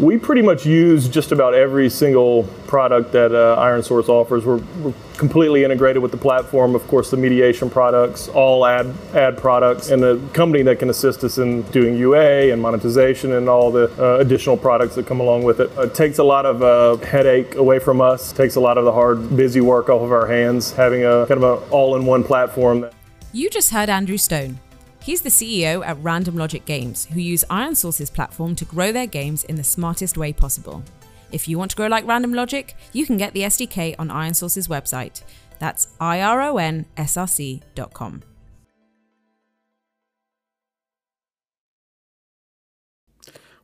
We pretty much use just about every single product that uh, ironSource offers. We're, we're, completely integrated with the platform. Of course, the mediation products, all ad ad products, and the company that can assist us in doing UA and monetization and all the uh, additional products that come along with it. It takes a lot of uh, headache away from us. It Takes a lot of the hard, busy work off of our hands. Having a kind of an all-in-one platform. You just heard Andrew Stone. He's the CEO at Random Logic Games, who use ironSource's platform to grow their games in the smartest way possible. If you want to grow like Random Logic, you can get the SDK on ironSource's website. That's ironsrc.com.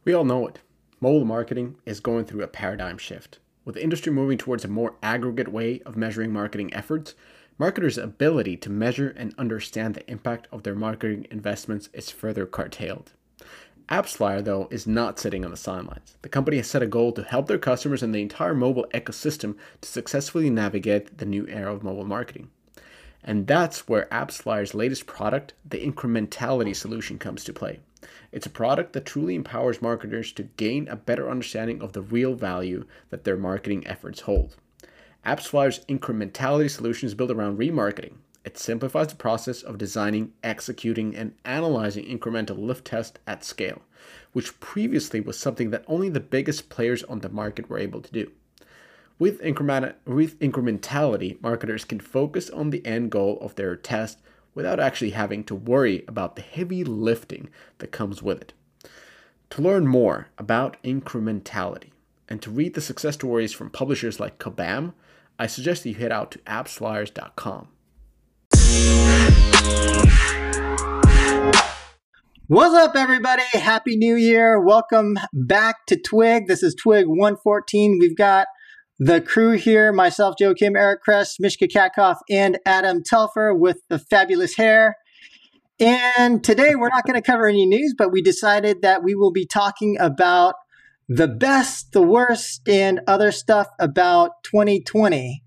We all know it. Mobile marketing is going through a paradigm shift. With the industry moving towards a more aggregate way of measuring marketing efforts, marketers' ability to measure and understand the impact of their marketing investments is further curtailed. AppsFlyer, though, is not sitting on the sidelines. The company has set a goal to help their customers and the entire mobile ecosystem to successfully navigate the new era of mobile marketing. And that's where AppsFlyer's latest product, the Incrementality solution, comes to play. It's a product that truly empowers marketers to gain a better understanding of the real value that their marketing efforts hold. AppsFlyer's incrementality solution is built around remarketing. It simplifies the process of designing, executing, and analyzing incremental lift tests at scale, which previously was something that only the biggest players on the market were able to do. With, increment- with incrementality, marketers can focus on the end goal of their test without actually having to worry about the heavy lifting that comes with it. To learn more about incrementality and to read the success stories from publishers like Kabam, I suggest that you head out to appsflyers.com. What's up, everybody? Happy New Year. Welcome back to Twig. This is Twig 114. We've got the crew here myself, Joe Kim, Eric Kress, Mishka Katkoff, and Adam Telfer with the fabulous hair. And today we're not going to cover any news, but we decided that we will be talking about the best, the worst, and other stuff about 2020.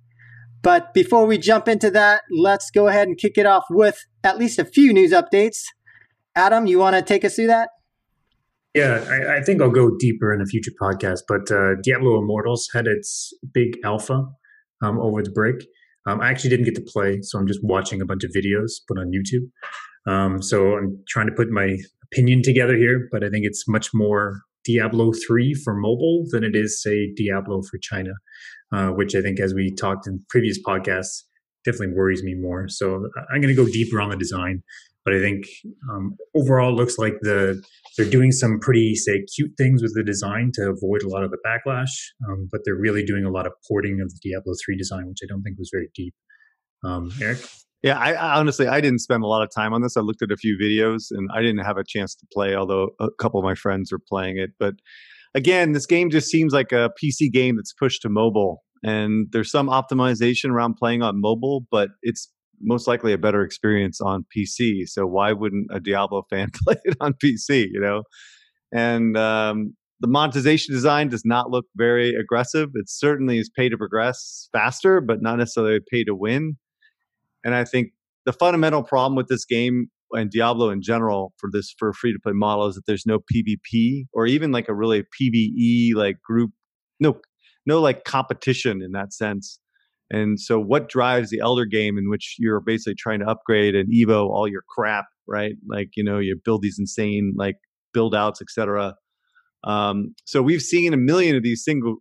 But before we jump into that, let's go ahead and kick it off with at least a few news updates. Adam, you want to take us through that? Yeah, I, I, think I'll go deeper in a future podcast. But uh, Diablo Immortals had its big alpha um, over the break. Um, I actually didn't get to play, so I'm just watching a bunch of videos put on YouTube. Um, so I'm trying to put my opinion together here, but I think it's much more Diablo 3 for mobile than it is, say, Diablo for China, uh, which I think, as we talked in previous podcasts, definitely worries me more. So I'm going to go deeper on the design. But I think um, overall, looks like the they're doing some pretty say cute things with the design to avoid a lot of the backlash. Um, but they're really doing a lot of porting of the Diablo three design, which I don't think was very deep. Um, Eric. Yeah, I, I, honestly I didn't spend a lot of time on this. I looked at a few videos and I didn't have a chance to play, although a couple of my friends were playing it. But again, this game just seems like a PC game that's pushed to mobile. And there's some optimization around playing on mobile, but it's most likely a better experience on PC. So why wouldn't a Diablo fan play it on PC? You know, and um, the monetization design does not look very aggressive. It certainly is pay to progress faster, but not necessarily pay to win. And I think the fundamental problem with this game and Diablo in general for this for free to play model is that there's no PvP or even like a really PvE like group no no like competition in that sense. And so what drives the elder game in which you're basically trying to upgrade and evo all your crap, right? Like, you know, you build these insane like build outs, etc. Um, so we've seen a million of these single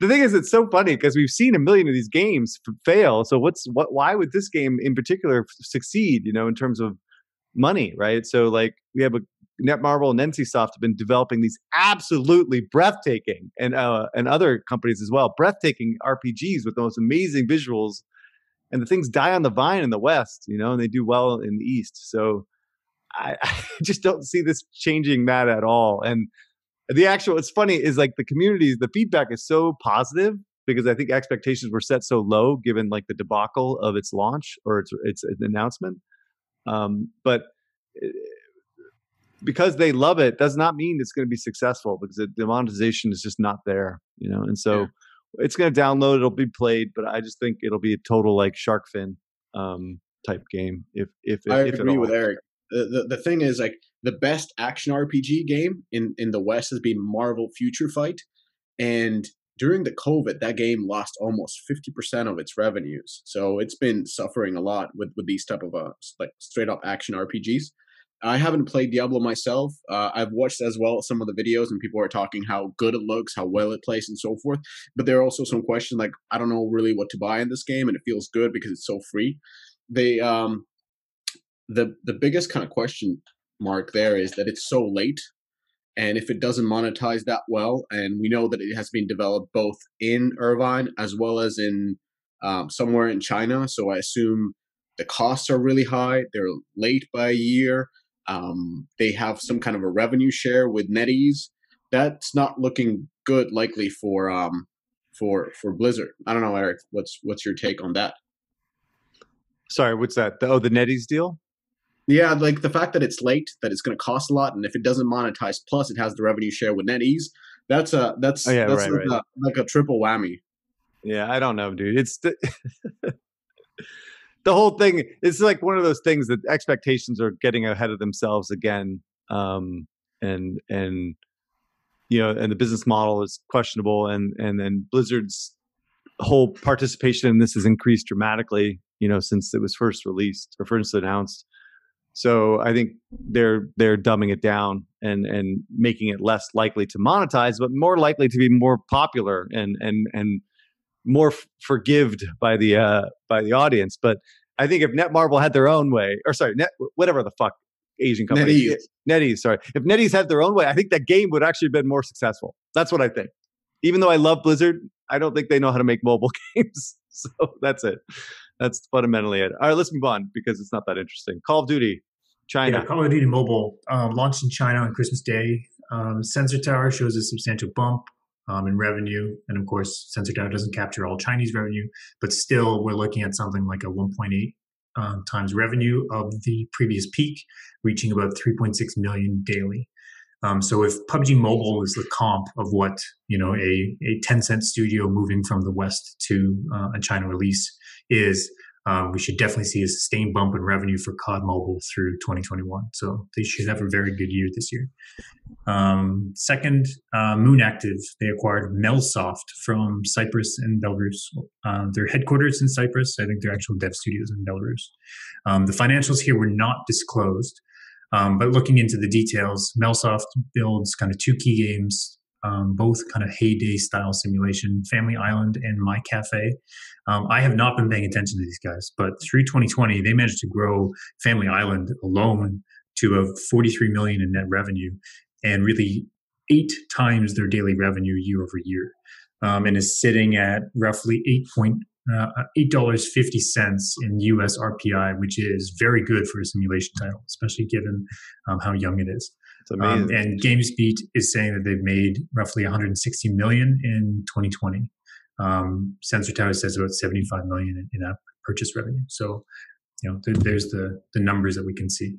the thing is, it's so funny because we've seen a million of these games fail. So what's what? Why would this game in particular succeed? You know, in terms of money, right? So like we have a Netmarble and NCSoft have been developing these absolutely breathtaking and uh, and other companies as well, breathtaking RPGs with the most amazing visuals. And the things die on the vine in the West, you know, and they do well in the East. So I, I just don't see this changing that at all. And the actual it's funny is like the communities the feedback is so positive because i think expectations were set so low given like the debacle of its launch or its its announcement. Um, but eh, because they love it does not mean it's going to be successful because the monetization is just not there you know and so yeah. it's going to download it'll be played but i just think it'll be a total like shark fin um, type game if if i if agree with eric the, the thing is like the best action RPG game in in the West has been Marvel Future Fight, and during the COVID, that game lost almost fifty percent of its revenues. So it's been suffering a lot with with these type of uh like straight up action RPGs. I haven't played Diablo myself. Uh, I've watched as well some of the videos, and people are talking how good it looks, how well it plays, and so forth. But there are also some questions like I don't know really what to buy in this game, and it feels good because it's so free. They um, the the biggest kind of question mark there is that it's so late, and if it doesn't monetize that well, and we know that it has been developed both in Irvine as well as in um, somewhere in China, so I assume the costs are really high. They're late by a year um, they have some kind of a revenue share with NetEase. That's not looking good, likely for um, for for Blizzard. I don't know, Eric. What's what's your take on that? Sorry, what's that? oh, the NetEase deal. Yeah, like the fact that it's late, that it's going to cost a lot, and if it doesn't monetize, plus it has the revenue share with NetEase, that's a that's oh, yeah, that's right, like, right. A, like a triple whammy. Yeah, I don't know, dude. It's the the whole thing is like one of those things that expectations are getting ahead of themselves again um and and you know and the business model is questionable and and then blizzard's whole participation in this has increased dramatically you know since it was first released or first announced so i think they're they're dumbing it down and and making it less likely to monetize but more likely to be more popular and and and more f- forgived by the uh by the audience. But i think if netmarble had their own way or sorry net whatever the fuck asian company NetEase. NetEase sorry. If NetEase had their own way i think that game would actually have been more successful. That's what i think. Even though i love blizzard i don't think they know how to make mobile games. So that's it that's fundamentally it all right let's move on because it's not that interesting call of duty china yeah, call of duty mobile um, launched in china on christmas day um, sensor tower shows a substantial bump um, in revenue. And of course, Sensor Tower doesn't capture all Chinese revenue, but still, we're looking at something like a 1.8 um, times revenue of the previous peak, reaching about 3.6 million daily. Um, so if PUBG Mobile is the comp of what you know a a Tencent studio moving from the West to uh, a China release is, um, we should definitely see a sustained bump in revenue for COD Mobile through 2021. So they should have a very good year this year. Um, second, uh, Moon Active, they acquired Melsoft from Cyprus and Belarus. Uh, their headquarters in Cyprus. I think their actual dev studios in Belarus. Um, the financials here were not disclosed. Um, but looking into the details, Melsoft builds kind of two key games um, both kind of Hay Day style simulation, Family Island and My Cafe. Um, I have not been paying attention to these guys, but through 2020, they managed to grow Family Island alone to a 43 million in net revenue, and really eight times their daily revenue year over year, um, and is sitting at roughly eight point uh, eight dollars fifty cents in U.S. RPI, which is very good for a simulation title, especially given um, how young it is. Um, and GamesBeat is saying that they've made roughly 160 million in 2020. Um, Sensor Tower says about 75 million in, in app purchase revenue. So, you know, there, there's the the numbers that we can see.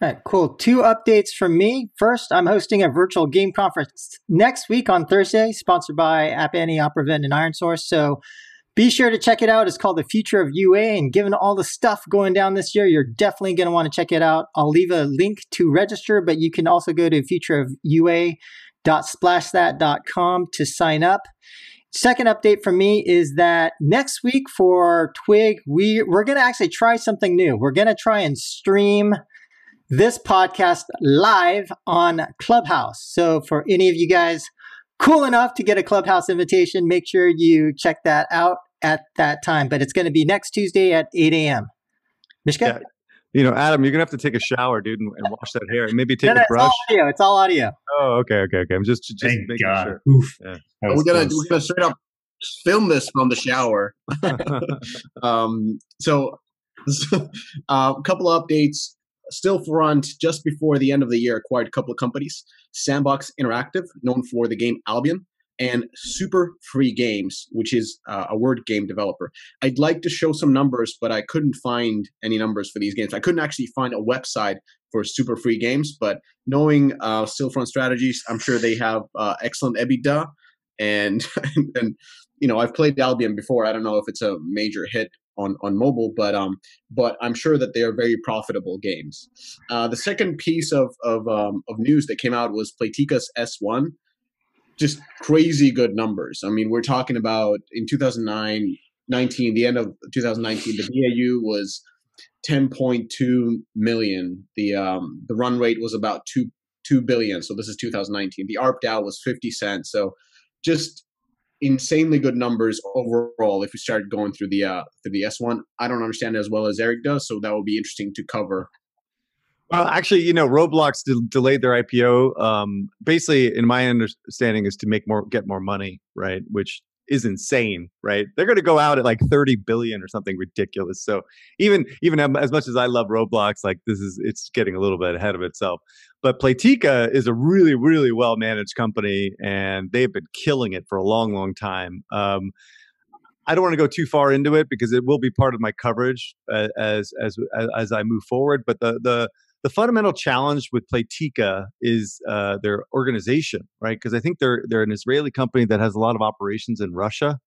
All right, cool. Two updates from me. First, I'm hosting a virtual game conference next week on Thursday, sponsored by App Annie, OperaVent, and ironSource. So be sure to check it out. It's called The Future of UA. And given all the stuff going down this year, you're definitely going to want to check it out. I'll leave a link to register, but you can also go to futureofua.splashthat.com to sign up. Second update from me is that next week for Twig, we, we're going to actually try something new. We're going to try and stream this podcast live on Clubhouse. So for any of you guys cool enough to get a clubhouse invitation, make sure you check that out at that time. But it's going to be next Tuesday at 8 a.m. Mishka? Yeah. You know, Adam, you're gonna have to take a shower, dude, and, and wash that hair, and maybe take no, a brush. It's all audio. It's all audio. Oh, okay, okay, okay. I'm just, just Thank making God. sure. Oof. Yeah. We're gonna we're gonna straight up film this from the shower. um, so, so uh, a couple of updates. Stillfront, just before the end of the year, acquired a couple of companies Sandbox Interactive, known for the game Albion, and Super Free Games, which is uh, a word game developer. I'd like to show some numbers, but I couldn't find any numbers for these games. I couldn't actually find a website for Super Free Games, but knowing uh, Stillfront strategies, I'm sure they have uh, excellent EBITDA. And, and, you know, I've played Albion before. I don't know if it's a major hit on on mobile, but um, but I'm sure that they are very profitable games. Uh, the second piece of of um, of news that came out was Playtika's S1, just crazy good numbers. I mean, we're talking about in 2009, 19, the end of 2019, the DAU was 10.2 million. The um, the run rate was about two two billion. So this is 2019. The ARPDAU was 50 cents. So just insanely good numbers overall. If we start going through the uh, through the S1, I don't understand as well as Eric does, so that will be interesting to cover. Well, actually, you know, Roblox de- delayed their IPO. Um, basically, in my understanding, is to make more, get more money, right? Which is insane, right? They're going to go out at like 30 billion or something ridiculous. So even even as much as I love Roblox, like this is it's getting a little bit ahead of itself. But Playtika is a really really well managed company, and they've been killing it for a long long time. Um, I don't want to go too far into it because it will be part of my coverage uh, as as as I move forward. But the the the fundamental challenge with Playtika is uh, their organization, right? Because I think they're they're an Israeli company that has a lot of operations in Russia,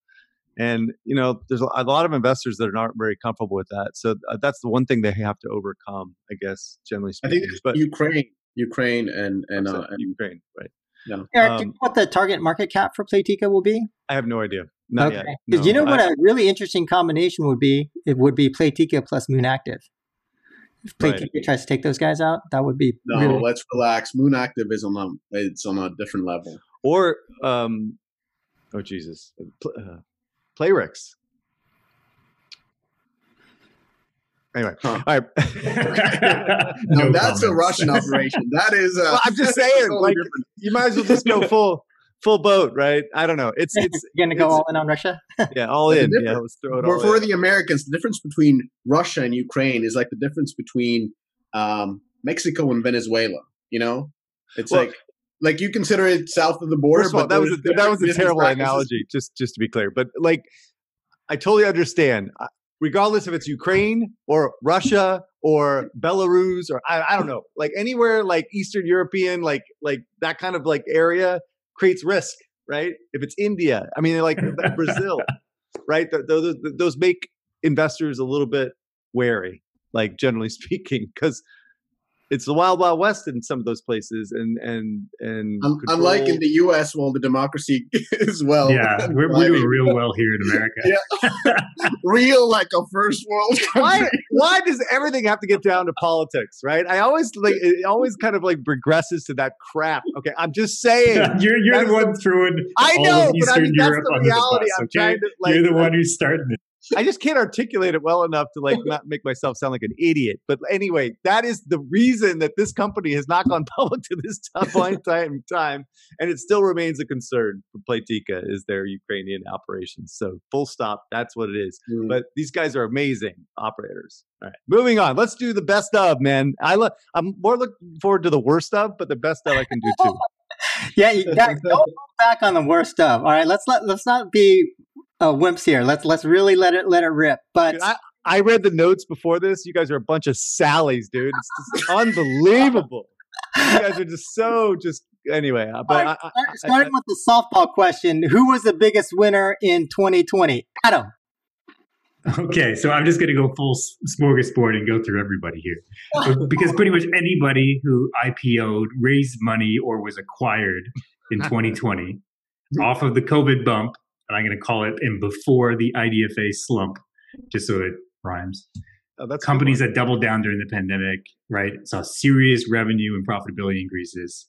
and you know there's a, a lot of investors that are not very comfortable with that. So uh, that's the one thing they have to overcome, I guess, generally speaking. I think but Ukraine, Ukraine, and and, uh, and Ukraine, right? Yeah. Eric, um, do you know what the target market cap for Playtika will be? I have no idea. Not okay. Because no, you know what I, a really interesting combination would be? It would be Playtika plus Moon Active if Play right. tries to take those guys out, that would be no. Really- let's relax. Moon Active is on a it's on a different level. Or um, oh Jesus, uh, Playrix. Anyway, huh. all right. no, that's comments. a Russian operation. That is. Uh, well, I'm just saying, like, you might as well just go full full boat, right? I don't know. It's it's You're gonna go all in on Russia. yeah, all in. Yeah, let's throw it for, all for in. the Americans, the difference between Russia and Ukraine is like the difference between um, Mexico and Venezuela. You know, it's well, like like you consider it south of the border. but that was a, that was a terrible practices. analogy. Just just to be clear, but like I totally understand. Regardless if it's Ukraine or Russia or Belarus or I, I don't know, like anywhere like Eastern European, like like that kind of like area, creates risk, right? If it's India, I mean, like Brazil, right? Those, those make investors a little bit wary, like generally speaking, because it's the wild wild west in some of those places and and and unlike in the us well the democracy is well yeah we're, we're doing real well here in america. Yeah. Real like a first world country. why why does everything have to get down to politics right? I always like it always kind of like regresses to that crap. Okay i'm just saying yeah, you're you're the one throwing i know but i mean that's Europe the reality the bus, okay? i'm trying to like you're the one who's starting it I just can't articulate it well enough to like not make myself sound like an idiot. But anyway, that is the reason that this company has not gone public to this point time time, and it still remains a concern for Playtika is their Ukrainian operations. So full stop. That's what it is. Mm. But these guys are amazing operators. All right, moving on. Let's do the best of man. I look. I'm more looking forward to the worst of, but the best of I can do too. yeah, you guys don't go back on the worst of. All right, let's let let's not be uh, wimps here. Let's let's really let it let it rip. But dude, I, I, read the notes before this. You guys are a bunch of Sallys, dude. It's just unbelievable. you guys are just so just anyway. Uh, but right, I, starting with the softball question, who was the biggest winner in 2020? Adam. Okay, so I'm just going to go full smorgasbord and go through everybody here, because pretty much anybody who IPO'd, raised money, or was acquired in 2020 off of the COVID bump and I'm going to call it in before the IDFA slump, just so it rhymes. Oh, that's companies that doubled down during the pandemic, right? Saw serious revenue and profitability increases.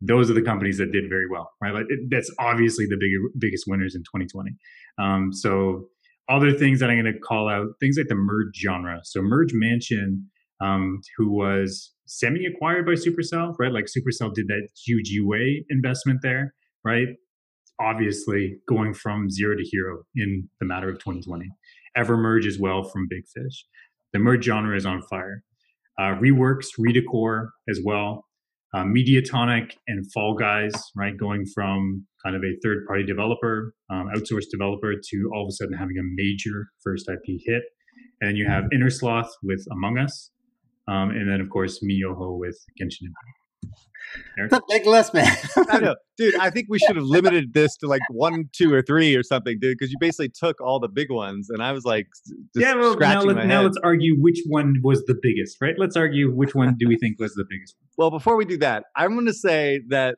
Those are the companies that did very well, right? Like it, that's obviously the big, biggest winners in 2020. Um, so other things that I'm going to call out, things like the merge genre. So merge mansion, um, who was semi-acquired by Supercell, right? Like Supercell did that huge UA investment there, right? Obviously going from zero to hero in the matter of 2020. Evermerge as well from Big Fish. The merge genre is on fire. Uh, Reworks, Redecor as well. Uh, Mediatonic and Fall Guys, right? Going from kind of a third party developer, um, outsourced developer to all of a sudden having a major first IP hit. And you have Innersloth with Among Us. Um, and then, of course, MiHoYo with Genshin Impact. It's a big list, man. I know, dude. I think we should have limited this to like one, two, or three or something, dude. Because you basically took all the big ones, and I was like, yeah. Well, now, let, now let's argue which one was the biggest, right? Let's argue which one do we think was the biggest. Well, before we do that, I'm going to say that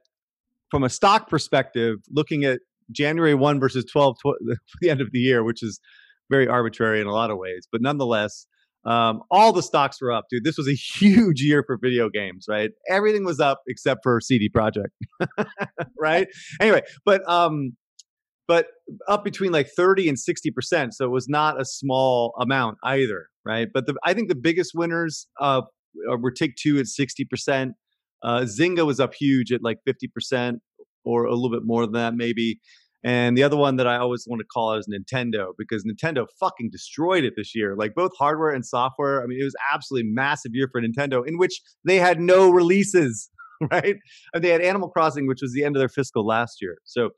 from a stock perspective, looking at January one versus 12, tw- the end of the year, which is very arbitrary in a lot of ways, but nonetheless, um, all the stocks were up, dude. This was a huge year for video games, right? Everything was up except for CD Projekt, right? Anyway, but um, but up between like 30 and 60 percent, so it was not a small amount either, right? But the, I think the biggest winners uh, were Take Two at 60 percent. Uh, Zynga was up huge at like 50 percent, or a little bit more than that, maybe. And the other one that I always want to call out is Nintendo because Nintendo fucking destroyed it this year. Like both hardware and software. I mean, it was absolutely massive year for Nintendo in which they had no releases, right? And they had Animal Crossing, which was the end of their fiscal last year. So,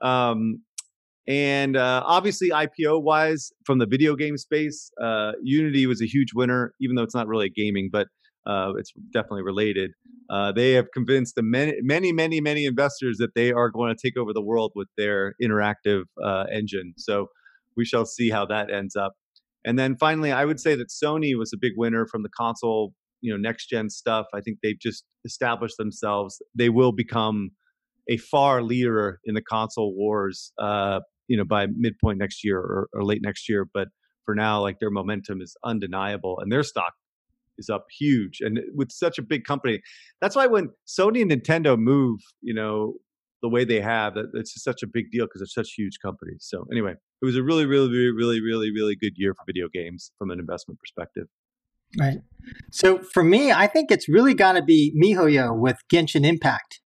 um, and uh, obviously, IPO wise, from the video game space, uh, Unity was a huge winner, even though it's not really gaming, but uh, it's definitely related. Uh, they have convinced many, many, many, many investors that they are going to take over the world with their interactive uh, engine. So we shall see how that ends up. And then finally, I would say that Sony was a big winner from the console, you know, next gen stuff. I think they've just established themselves. They will become a far leader in the console wars, uh, you know, by midpoint next year or, or late next year. But for now, like their momentum is undeniable, and their stock is up huge and with such a big company. That's why when sony and nintendo move you know the way they have that it's such a big deal because they're such huge companies. So anyway it was a really really really really really really good year for video games from an investment perspective. Right. So for me i think it's really got to be mihoyo with genshin impact.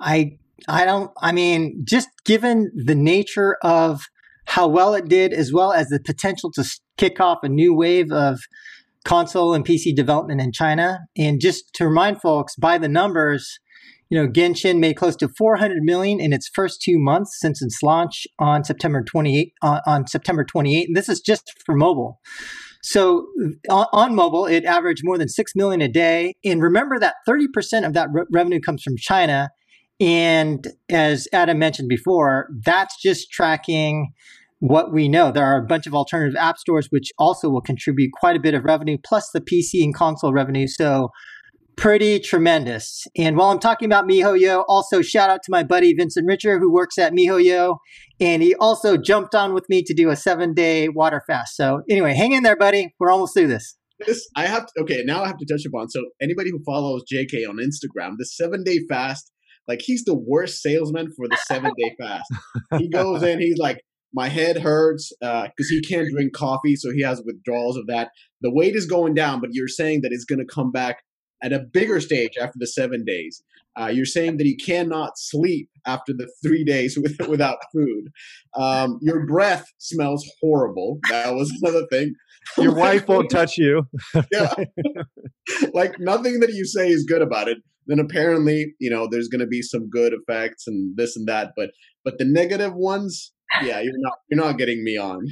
I i don't i mean just given the nature of how well it did as well as the potential to kick off a new wave of console and PC development in China. And just to remind folks, by the numbers, you know, Genshin made close to 400 million in its first two months since its launch on September 28 uh, on September 28. And this is just for mobile. So on, on, mobile, it averaged more than 6 million a day. And remember that 30% of that re- revenue comes from China. And as Adam mentioned before, that's just tracking what we know. There are a bunch of alternative app stores which also will contribute quite a bit of revenue, plus the PC and console revenue. So pretty tremendous. And while I'm talking about MiHoYo, also shout out to my buddy Vincent Richer who works at MiHoYo. And he also jumped on with me to do a seven day water fast. So anyway, hang in there, buddy. We're almost through this. This I have to okay, now I have to touch upon. So anybody who follows JK on Instagram, the seven day fast, like he's the worst salesman for the seven day fast. He goes in, he's like, my head hurts because uh, he can't drink coffee, so he has withdrawals of that. The weight is going down, but you're saying that it's going to come back at a bigger stage after the seven days. Uh, you're saying that he cannot sleep after the three days with, without food. Um, your breath smells horrible. That was another thing. Your wife won't touch you. yeah. like nothing that you say is good about it. Then apparently, you know, there's going to be some good effects and this and that, but but the negative ones, yeah, you're not you're not getting me on.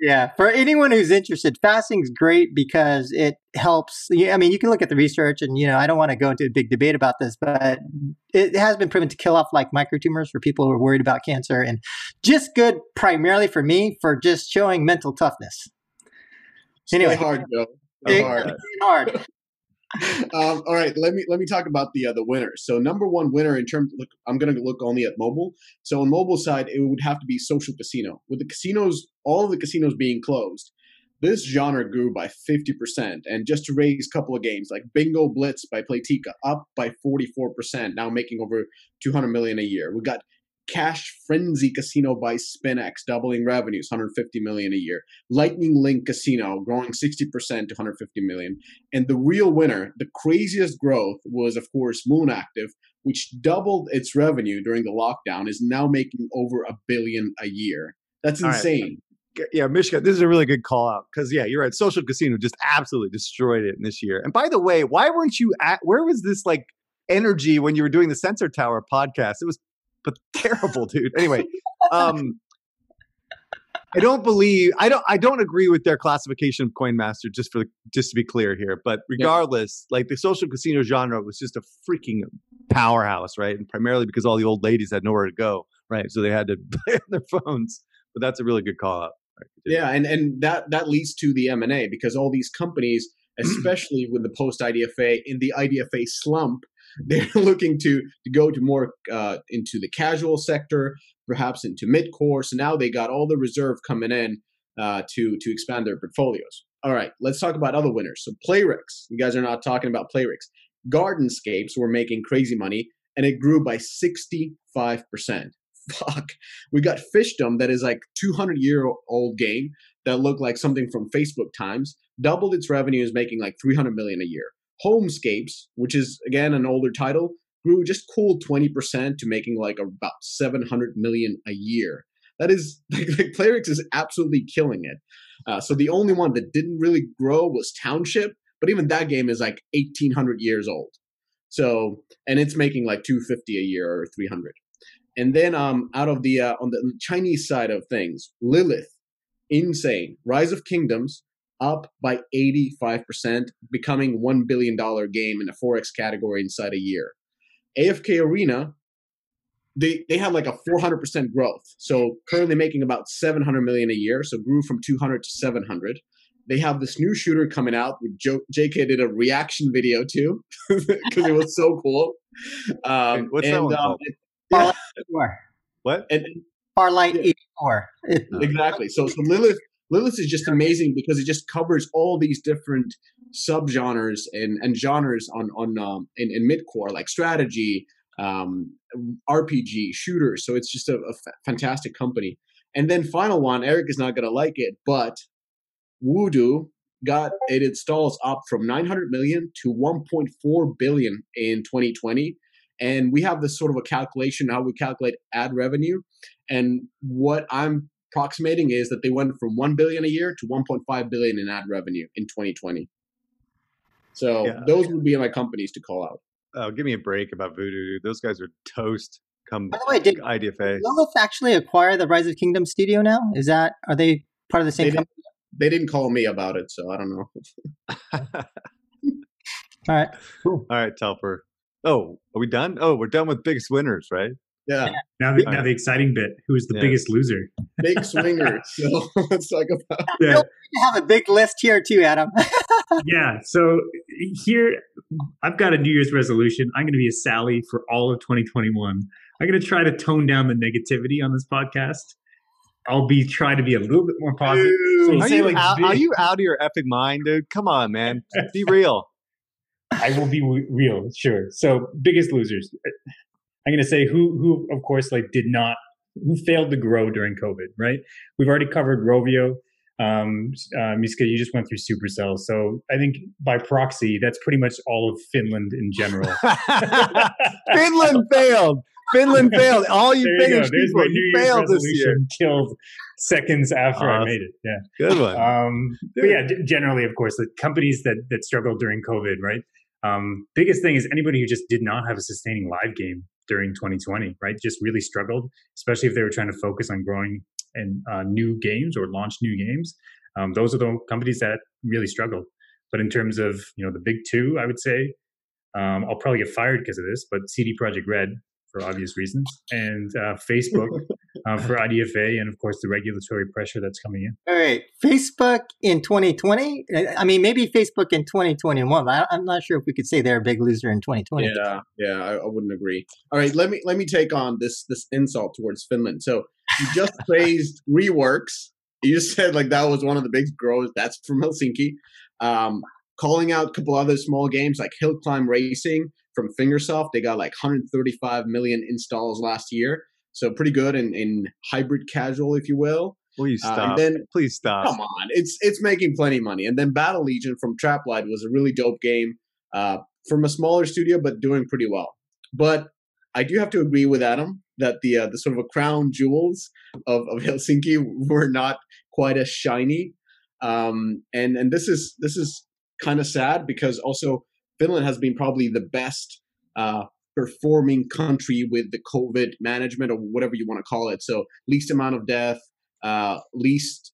yeah, for anyone who's interested, fasting's great because it helps. I mean, you can look at the research, and you know, I don't want to go into a big debate about this, but it has been proven to kill off like microtumors for people who are worried about cancer, and just good primarily for me for just showing mental toughness. Anyway, hard, Joe. hard. hard um, all right, let me let me talk about the uh, the winners. So number one winner in terms, look, I'm going to look only at mobile. So on mobile side, it would have to be social casino. With the casinos, all of the casinos being closed, this genre grew by 50%. And just to raise a couple of games, like Bingo Blitz by Playtika, up by 44%, now making over 200 million a year. We got Cash Frenzy Casino by SpinX, doubling revenues, 150 million a year. Lightning Link Casino growing 60% to 150 million. And the real winner, the craziest growth was of course Moon Active, which doubled its revenue during the lockdown, is now making over a billion a year. That's insane. Right. Yeah, Mishka, this is a really good call out because yeah, you're right. Social Casino just absolutely destroyed it in this year. And by the way, why weren't you at? Where was this like energy when you were doing the Sensor Tower podcast? It was but terrible, dude. Anyway, um, I don't believe I don't I don't agree with their classification of Coin Master. Just for just to be clear here, but regardless, yeah. like the social casino genre was just a freaking powerhouse, right? And primarily because all the old ladies had nowhere to go, right? So they had to play on their phones. But that's a really good call out. Right? Yeah, and and that that leads to the M and A because all these companies, especially with the post IDFA in the IDFA slump, they're looking to to go to more uh, into the casual sector, perhaps into mid core. So now they got all the reserve coming in uh, to to expand their portfolios. All right, let's talk about other winners. So Playrix, you guys are not talking about Playrix. Gardenscapes were making crazy money, and it grew by sixty five percent. Fuck, we got Fishdom that is like two hundred year old game that looked like something from Facebook times. Doubled its revenues, making like three hundred million a year. Homescapes, which is again an older title, grew just cool 20% to making like about 700 million a year. That is like, like Playrix is absolutely killing it. Uh, so the only one that didn't really grow was Township, but even that game is like 1800 years old. So and it's making like 250 a year or 300. And then um out of the uh, on the Chinese side of things, Lilith, insane. Rise of Kingdoms up by 85%, becoming $1 billion game in the Forex category inside a year. AFK Arena, they, they had like a 400% growth. So currently making about 700 million a year. So grew from 200 to 700. They have this new shooter coming out. Jo- JK did a reaction video too because it was so cool. Um, What's and, that one um, called? yeah. What? And, Farlight yeah. 84. exactly. So, so Lilith Lilith is just amazing because it just covers all these different subgenres and, and genres on on um, in, in midcore like strategy, um, RPG, shooters. So it's just a, a f- fantastic company. And then final one, Eric is not gonna like it, but Voodoo got it installs up from 900 million to 1.4 billion in 2020 and we have this sort of a calculation how we calculate ad revenue and what i'm approximating is that they went from 1 billion a year to 1.5 billion in ad revenue in 2020 so yeah. those would be my companies to call out. Oh give me a break about voodoo those guys are toast come by the way did idfa lilith actually acquire the rise of kingdom studio now? Is that are they part of the same they company? didn't, they didn't call me about it so i don't know. All right. Cool. all right Telfer oh are we done? Oh we're done with biggest winners right yeah. Now the, now the exciting bit. Who is the yeah. biggest loser? Big swinger. so let's talk about. Yeah. have a big list here too, Adam. yeah. So here, I've got a New Year's resolution. I'm going to be a Sally for all of 2021. I'm going to try to tone down the negativity on this podcast. I'll be trying to be a little bit more positive. So are, you like out, are you out of your epic mind, dude? Come on, man. Be real. I will be real, sure. So, biggest losers. I'm going to say who who of course like did not who failed to grow during COVID, right? We've already covered Rovio. Um, uh, Mishka, you just went through Supercell, so I think by proxy, that's pretty much all of Finland in general. Finland failed. Finland failed. All you Finnish people, you failed this year. Killed seconds after I made it. Yeah, good one. Um, but yeah, generally, of course, the companies that that struggled during COVID, right? Um, biggest thing is anybody who just did not have a sustaining live game during 2020, right? Just really struggled, especially if they were trying to focus on growing and uh, new games or launch new games. Um, those are the companies that really struggled. But in terms of you know the big two, I would say um, I'll probably get fired because of this. But CD Projekt Red for obvious reasons, and uh, Facebook uh, for IDFA, and of course the regulatory pressure that's coming in. All right, Facebook in 2020. I mean, maybe Facebook in 2021. I, am not sure if we could say they're a big loser in 2020. Yeah, yeah, I, I wouldn't agree. All right, let me let me take on this this insult towards Finland. So you just praised Reworks. You just said like that was one of the big growers. That's from Helsinki. Um, calling out a couple other small games like Hill Climb Racing from Fingersoft. They got like 135 million installs last year, so pretty good in, in hybrid casual, if you will. Please stop. Uh, and then, Please stop. Come on, it's it's making plenty of money. And then Battle Legion from Traplight was a really dope game uh, from a smaller studio, but doing pretty well. But I do have to agree with Adam that the uh, the sort of a crown jewels of, of Helsinki were not quite as shiny. Um, and and this is this is kind of sad because also Finland has been probably the best uh, performing country with the COVID management or whatever you want to call it. So least amount of death, uh, least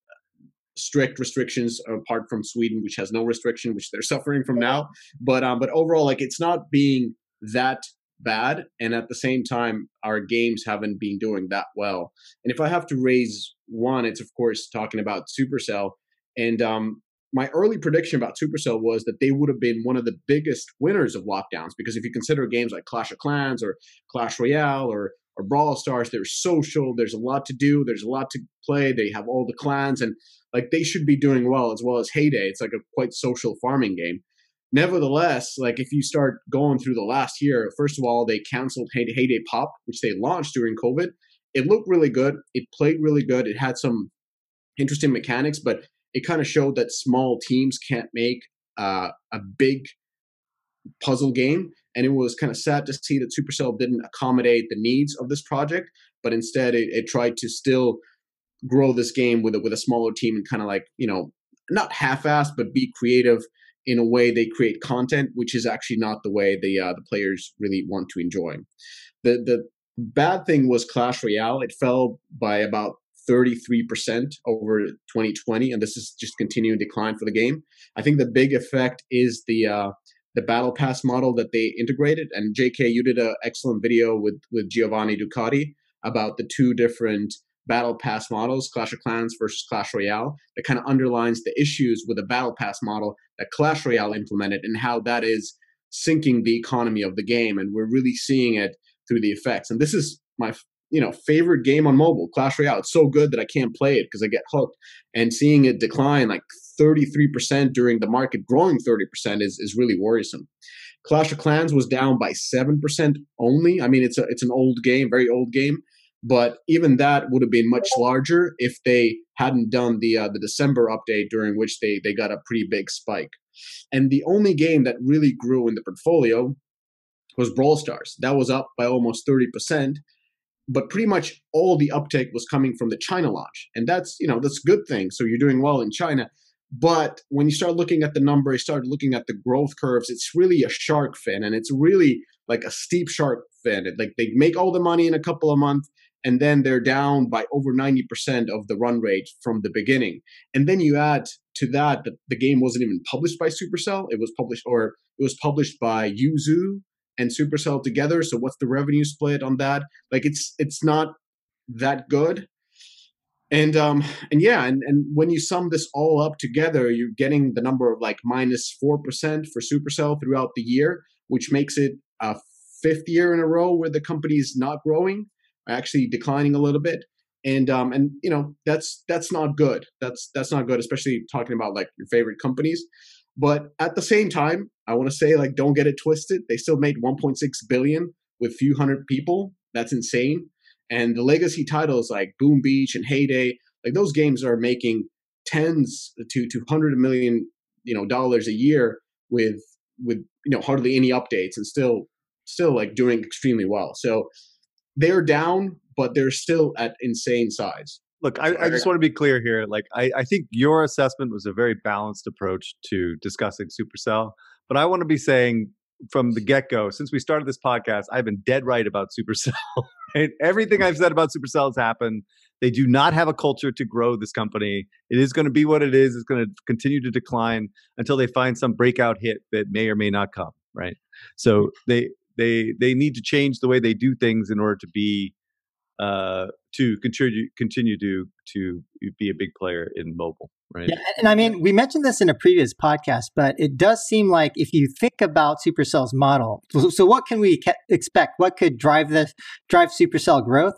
strict restrictions apart from Sweden, which has no restriction, which they're suffering from now. But um, but overall, like it's not being that bad, and at the same time, our games haven't been doing that well. And if I have to raise one, it's of course talking about Supercell. And um, my early prediction about Supercell was that they would have been one of the biggest winners of lockdowns because if you consider games like Clash of Clans or Clash Royale or or Brawl Stars, they're social. There's a lot to do. There's a lot to play. They have all the clans, and like they should be doing well as well as Hay Day. It's like a quite social farming game. Nevertheless, like if you start going through the last year, first of all, they canceled Hay Day, Pop, which they launched during COVID. It looked really good. It played really good. It had some interesting mechanics, but it kind of showed that small teams can't make uh, a big puzzle game. And it was kind of sad to see that Supercell didn't accommodate the needs of this project, but instead it, it tried to still grow this game with a, with a smaller team and kind of like you know not half-assed but be creative in a way they create content, which is actually not the way the uh, the players really want to enjoy. The the bad thing was Clash Royale. It fell by about 33% over 2020, and this is just continuing decline for the game. I think the big effect is the uh, the battle pass model that they integrated. And JK, you did an excellent video with with Giovanni Ducati about the two different battle pass models, Clash of Clans versus Clash Royale, that kind of underlines the issues with the battle pass model that Clash Royale implemented and how that is sinking the economy of the game. And we're really seeing it through the effects. And this is my you know favorite game on mobile clash royale. It's so good that i can't play it because i get hooked. And seeing it decline like 33% during the market growing 30% is, is really worrisome. Clash of clans was down by 7% only. I mean it's a it's an old game very old game but even that would have been much larger if they hadn't done the uh, the december update during which they they got a pretty big spike. And the only game that really grew in the portfolio was brawl stars. That was up by almost 30% but pretty much all the uptake was coming from the China launch. And that's, you know, that's good thing. So you're doing well in China. But when you start looking at the number, you start looking at the growth curves, it's really a shark fin and it's really like a steep shark fin. Like they make all the money in a couple of months and then they're down by over 90% of the run rate from the beginning. And then you add to that that the game wasn't even published by Supercell. It was published or it was published by Yoozoo, and Supercell together. So what's the revenue split on that? Like it's it's not that good. And um and yeah, and, and when you sum this all up together, you're getting the number of like minus four percent for Supercell throughout the year, which makes it a fifth year in a row where the company's not growing, actually declining a little bit. And um and you know that's that's not good. That's that's not good, especially talking about like your favorite companies. But at the same time, I want to say like don't get it twisted. They still made 1.6 billion with few hundred people. That's insane. And the legacy titles like Boom Beach and Hay Day, like those games are making tens to to hundred million you know dollars a year with with you know hardly any updates and still still like doing extremely well. So they're down, but they're still at insane size. Look, I, I, just want to be clear here. Like, I, I think your assessment was a very balanced approach to discussing Supercell. But I want to be saying from the get go, since we started this podcast, I've been dead right about Supercell. right? Everything I've said about Supercell has happened. They do not have a culture to grow this company. It is going to be what it is. It's going to continue to decline until they find some breakout hit that may or may not come. Right. So they they they need to change the way they do things in order to be uh, to continue continue to to be a big player in mobile, right? Yeah, and I mean, we mentioned this in a previous podcast, but it does seem like if you think about Supercell's model, so what can we expect? What could drive this drive Supercell growth?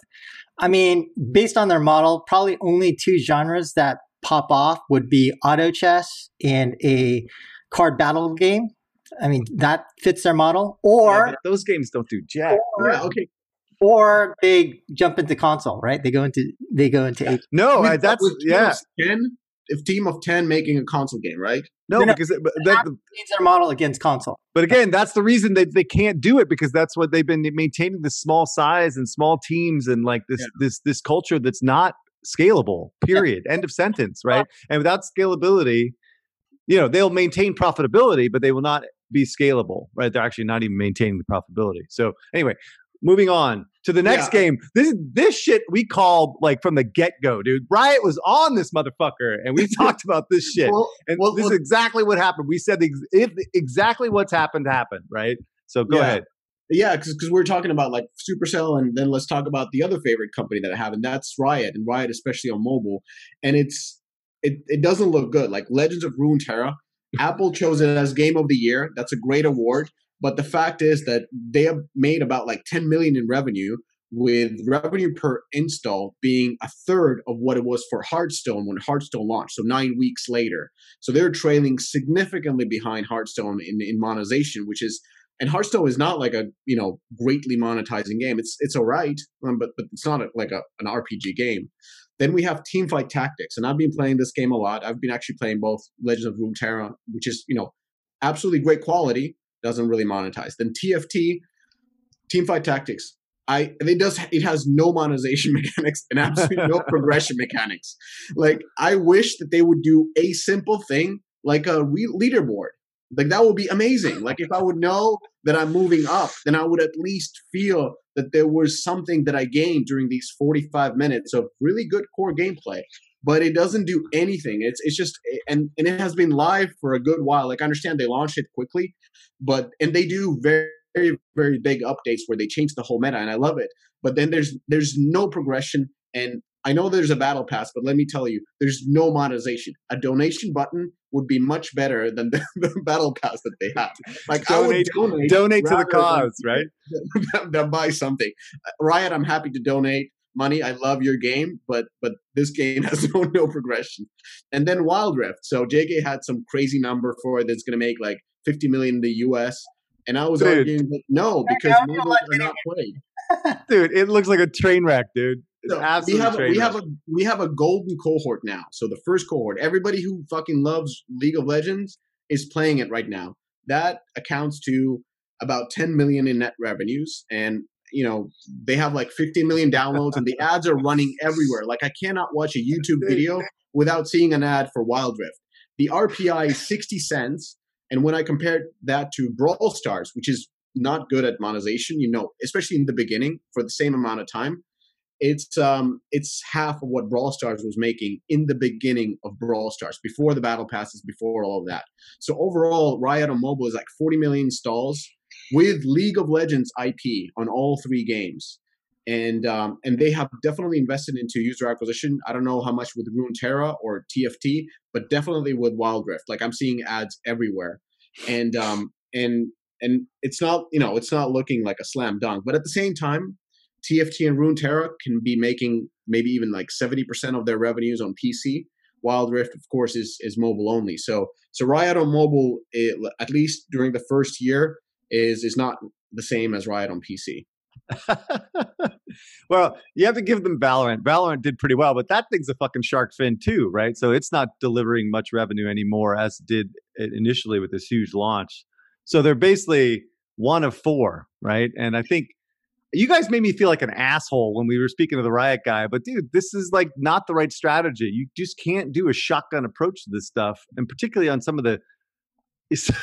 I mean, based on their model, probably only two genres that pop off would be auto chess and a card battle game. I mean, that fits their model. Or yeah, those games don't do jack. Or, yeah, okay or they jump into console, right? They go into they go into yeah. no, I mean, uh, that's yeah. Ten, if team of ten making a console game, right? No, no because it, that, needs their model against console. But again, that's the reason they they can't do it because that's what they've been maintaining this small size and small teams and like this yeah. this this culture that's not scalable. Period. Yeah. End of sentence. Right. And without scalability, you know they'll maintain profitability, but they will not be scalable. Right. They're actually not even maintaining the profitability. So anyway, moving on to the next Yeah. game. This this shit we called like from the get go, dude. Riot was on this motherfucker, and we talked about this shit. Well, and well, this well- is exactly what happened. We said if exactly what's happened happened, right? So go Yeah. ahead. Yeah, because we're talking about like Supercell, and then let's talk about the other favorite company that I have, and that's Riot, and Riot especially on mobile, and it's it it doesn't look good. Like Legends of Runeterra, Apple chose it as Game of the Year. That's a great award, but the fact is that they have made about like 10 million in revenue, with revenue per install being a third of what it was for Hearthstone when Hearthstone launched, so nine weeks later. So they're trailing significantly behind Hearthstone in, in monetization, which is and Hearthstone is not like a you know greatly monetizing game. It's it's alright, um, but but it's not a, like a, an RPG game. Then we have Teamfight Tactics, and I've been playing this game a lot. I've been actually playing both Legends of Runeterra, which is you know absolutely great quality, doesn't really monetize. Then TFT, Teamfight Tactics. I it does it has no monetization mechanics and absolutely no progression mechanics. Like I wish that they would do a simple thing like a re- leaderboard. Like that would be amazing. Like if I would know that I'm moving up, then I would at least feel that there was something that I gained during these 45 minutes of really good core gameplay. But it doesn't do anything. It's it's just and and it has been live for a good while. Like I understand they launched it quickly, but and they do very very very big updates where they change the whole meta and I love it. But then there's there's no progression and I know there's a battle pass, but let me tell you, there's no monetization. A donation button would be much better than the, the battle pass that they have. Like Donate- I would donate, Donate to the rather than- cause, right? than, than buy something. Uh, Riot, I'm happy to donate money. I love your game, but but this game has no no progression. And then Wild Rift. So JK had some crazy number for it that's going to make like 50 million in the US. And I was Dude. arguing that no, because how mobiles much are not played. Dude, it looks like a train wreck, dude. It's So we absolutely have train we wreck. have a we have a golden cohort now. So the first cohort, everybody who fucking loves League of Legends is playing it right now. That accounts to about 10 million in net revenues and you know they have like 15 million downloads and the ads are running everywhere. Like I cannot watch a YouTube video without seeing an ad for Wild Rift. The RPI is 60 cents and when I compared that to Brawl Stars, which is not good at monetization, you know, especially in the beginning for the same amount of time, it's um it's half of what Brawl Stars was making in the beginning of Brawl Stars before the battle passes, before all of that. So overall, Riot on mobile is like 40 million installs with League of Legends IP on all three games. And um, and they have definitely invested into user acquisition. I don't know how much with Runeterra or TFT, but definitely with Wild Rift. Like I'm seeing ads everywhere, and um and and it's not you know it's not looking like a slam dunk. But at the same time, TFT and Runeterra can be making maybe even like 70% of their revenues on PC. Wild Rift, of course, is is mobile only. So so Riot on mobile, it, at least during the first year, is is not the same as Riot on PC. well, you have to give them Valorant. Valorant did pretty well, but that thing's a fucking shark fin too, right? So it's not delivering much revenue anymore as did it initially with this huge launch. So they're basically one of four, right? And I think you guys made me feel like an asshole when we were speaking to the Riot guy, but dude, this is like not the right strategy. You just can't do a shotgun approach to this stuff, and particularly on some of the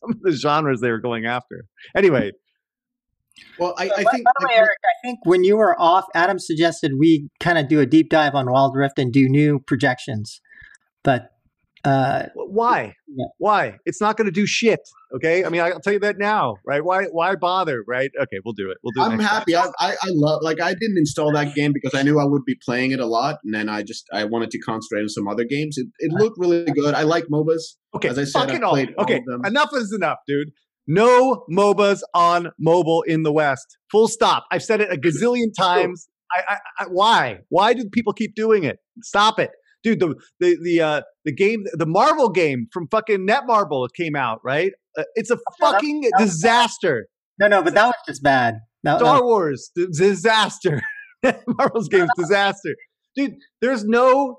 some of the genres they were going after. Anyway, Well, I, I think by the way, Eric, I think when you were off, Adam suggested we kind of do a deep dive on Wild Rift and do new projections. But uh, Why? Yeah. Why? It's not going to do shit. Okay. I mean, I'll tell you that now, right? Why? Why bother? Right? Okay, we'll do it. We'll do it. I'm next time. happy. I, I I love like I didn't install that game because I knew I would be playing it a lot, and then I just I wanted to concentrate on some other games. It, it looked really good. I like MOBAs. Okay. As I said, fucking I've played all Okay. of them. Enough is enough, dude. No MOBAs on mobile in the West. Full stop. I've said it a gazillion times. I, I, I, why? Why do people keep doing it? Stop it, dude. The the the uh, the game, the Marvel game from fucking Netmarble came out, right? Uh, it's a fucking disaster. no, no, but that was just bad. That, Star Wars disaster. Marvel's games disaster. Dude, there's no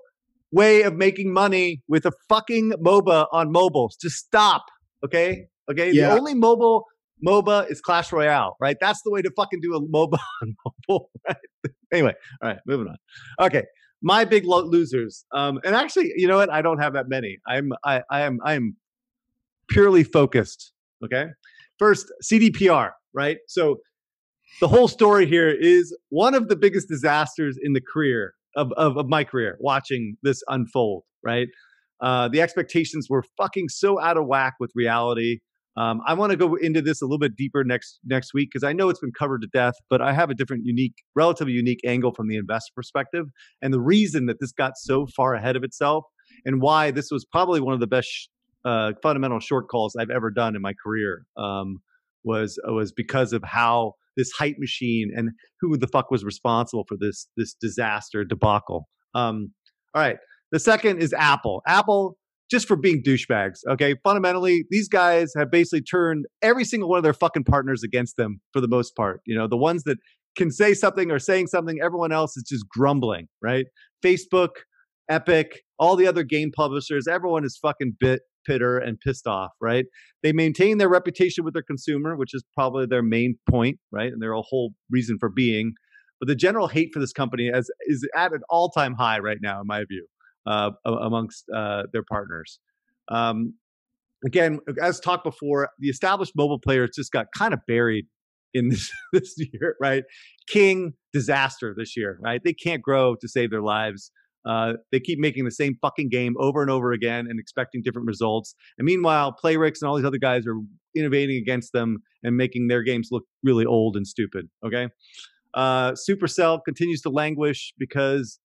way of making money with a fucking MOBA on mobile. Just stop. Okay? Okay. Yeah. The only mobile MOBA is Clash Royale, right? That's the way to fucking do a MOBA on mobile, right? anyway, all right, moving on. Okay. My big lo- losers. Um, and actually, you know what? I don't have that many. I'm I, I am I am purely focused. Okay. First, CDPR, right? So the whole story here is one of the biggest disasters in the career of, of, of my career watching this unfold, right? Uh, the expectations were fucking so out of whack with reality. Um, I want to go into this a little bit deeper next next week because I know it's been covered to death, but I have a different, unique, relatively unique angle from the investor perspective, and the reason that this got so far ahead of itself, and why this was probably one of the best uh, fundamental short calls I've ever done in my career, um, was was because of how this hype machine and who the fuck was responsible for this this disaster debacle. Um, all right, the second is Apple. Apple just for being douchebags. Okay. Fundamentally, these guys have basically turned every single one of their fucking partners against them for the most part. You know, the ones that can say something or saying something, everyone else is just grumbling, right? Facebook, Epic, all the other game publishers, everyone is fucking bit bitter and pissed off, right? They maintain their reputation with their consumer, which is probably their main point, right? And their whole reason for being. But the general hate for this company is at an all time high right now, in my view uh, amongst uh, their partners. Um, again, as talked before, the established mobile players just got kind of buried in this this year, right? King disaster this year, right? They can't grow to save their lives. Uh, they keep making the same fucking game over and over again and expecting different results. And meanwhile, Playrix and all these other guys are innovating against them and making their games look really old and stupid. Okay. Uh, Supercell continues to languish because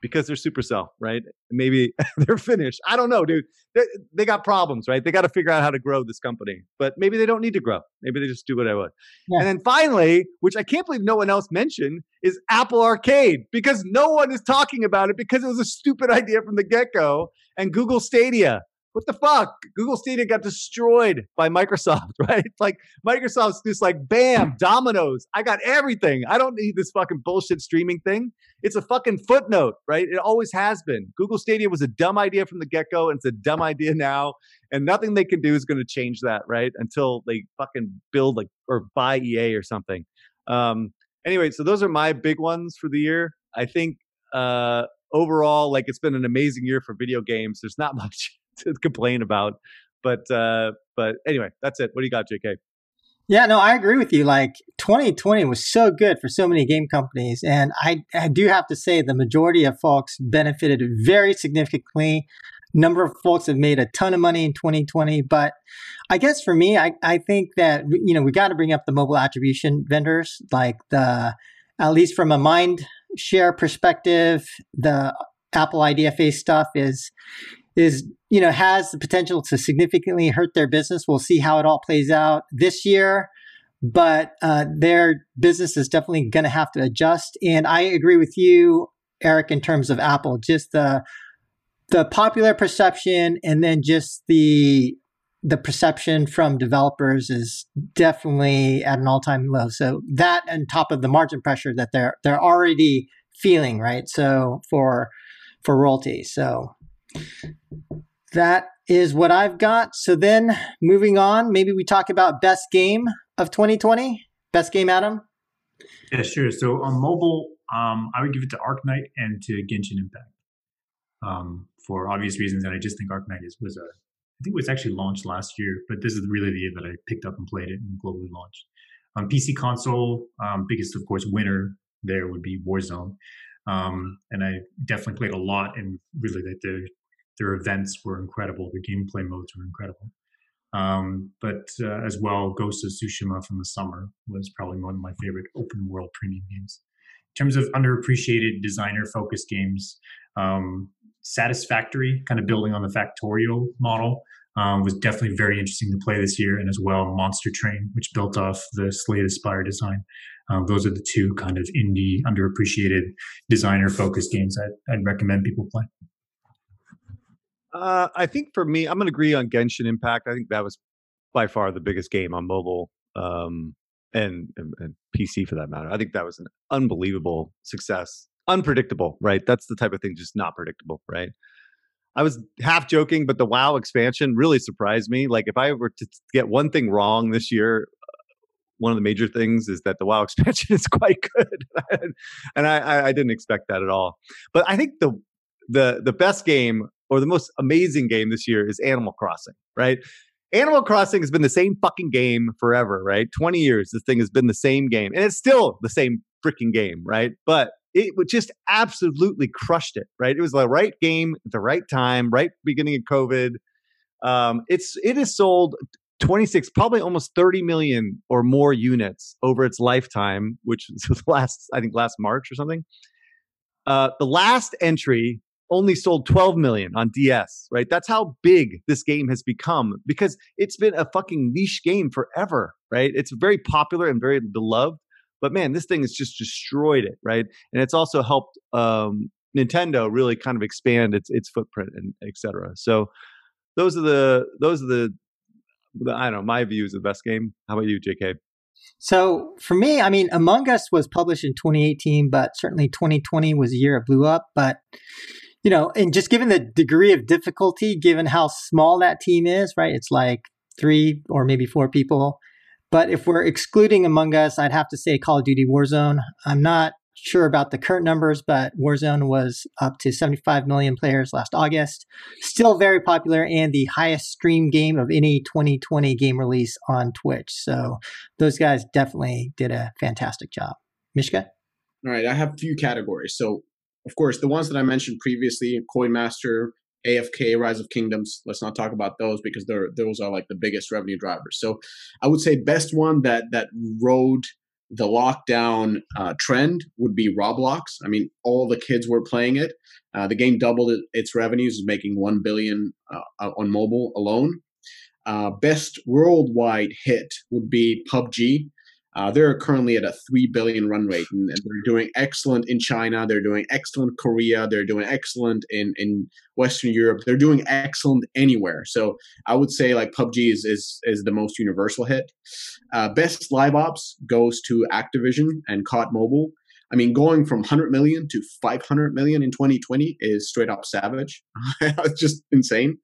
because they're Supercell, right? Maybe they're finished. I don't know, dude. They, they got problems, right? They got to figure out how to grow this company, but maybe they don't need to grow. Maybe they just do what I want. Yeah. And then finally, which I can't believe no one else mentioned, is Apple Arcade because no one is talking about it because it was a stupid idea from the get go. And Google Stadia, what the fuck? Google Stadia got destroyed by Microsoft, right? Like Microsoft's just like, bam, dominoes. I got everything. I don't need this fucking bullshit streaming thing. It's a fucking footnote, right? It always has been. Google Stadia was a dumb idea from the get go, and it's a dumb idea now. And nothing they can do is going to change that, right? Until they fucking build like or buy EA or something. Um, anyway, so those are my big ones for the year. I think uh, overall, like it's been an amazing year for video games. There's not much to complain about. But uh, but anyway, that's it. What do you got, JK? Yeah, no, I agree with you. Like 2020 was so good for so many game companies. And I, I do have to say the majority of folks benefited very significantly. Number of folks have made a ton of money in 2020. But I guess for me, I, I think that, you know, we got to bring up the mobile attribution vendors, like the, at least from a mind share perspective, the Apple IDFA stuff is is you know has the potential to significantly hurt their business. We'll see how it all plays out this year, but uh, their business is definitely going to have to adjust. And I agree with you, Eric, in terms of Apple, just the the popular perception and then just the the perception from developers is definitely at an all-time low. So that on top of the margin pressure that they're they're already feeling, right? So for for royalty. So that is what I've got. So then moving on, maybe we talk about best game of 2020. Best game, Adam? Yeah, sure. So on mobile, um, I would give it to Arknight and to Genshin Impact um, for obvious reasons. And I just think Arknight is, was a, I think it was actually launched last year, but this is really the year that I picked up and played it and globally launched. On PC console, um, biggest, of course, winner there would be Warzone. Um, and I definitely played a lot and really like the their events were incredible. Their gameplay modes were incredible. Um, but uh, as well, Ghost of Tsushima from the summer was probably one of my favorite open world premium games. In terms of underappreciated designer focused games, um, Satisfactory, kind of building on the Factorio model, um, was definitely very interesting to play this year. And as well, Monster Train, which built off the Slay the Spire design. Um, those are the two kind of indie, underappreciated designer focused games I'd, I'd recommend people play. Uh, I think for me, I'm going to agree on Genshin Impact. I think that was by far the biggest game on mobile um, and, and, and PC for that matter. I think that was an unbelievable success. Unpredictable, right? That's the type of thing just not predictable, right? I was half joking, but the WoW expansion really surprised me. Like, if I were to get one thing wrong this year, uh, one of the major things is that the WoW expansion is quite good, and I, I, didn't expect that at all. But I think the the the best game or the most amazing game this year is Animal Crossing, right? Animal Crossing has been the same fucking game forever, right? 20 years, this thing has been the same game. And it's still the same freaking game, right? But it just absolutely crushed it, right? It was the right game at the right time, right beginning of COVID. Um, it's it has sold 26, probably almost 30 million or more units over its lifetime, which was last, I think, last March or something. Uh, the last entry only sold 12 million on DS, right? That's how big this game has become because it's been a fucking niche game forever, right? It's very popular and very beloved, but man, this thing has just destroyed it, right? And it's also helped um, Nintendo really kind of expand its its footprint and etc. So those are the those are the, the I don't know my views of the best game. How about you, JK? So for me, I mean, Among Us was published in 2018, but certainly 2020 was a year it blew up. But you know, and just given the degree of difficulty, given how small that team is, right? It's like three or maybe four people. But if we're excluding Among Us, I'd have to say Call of Duty Warzone. I'm not sure about the current numbers, but Warzone was up to 75 million players last August. Still very popular and the highest stream game of any 2020 game release on Twitch. So those guys definitely did a fantastic job. Mishka? All right, I have a few categories. So, of course, the ones that I mentioned previously, Coin Master, AFK, Rise of Kingdoms. Let's not talk about those because they're those are like the biggest revenue drivers. So, I would say best one that that rode the lockdown uh, trend would be Roblox. I mean, all the kids were playing it. Uh, the game doubled its revenues, making one billion uh, uh, on mobile alone. Uh, best worldwide hit would be PUBG. Uh, they're currently at a three billion run rate, and, and, they're doing excellent in China. They're doing excellent Korea. They're doing excellent in in Western Europe. They're doing excellent anywhere. So I would say like PUBG is is is the most universal hit. Uh, best live ops goes to Activision and COD Mobile. I mean, going from 100 million to 500 million in 2020 is straight up savage. it's just insane.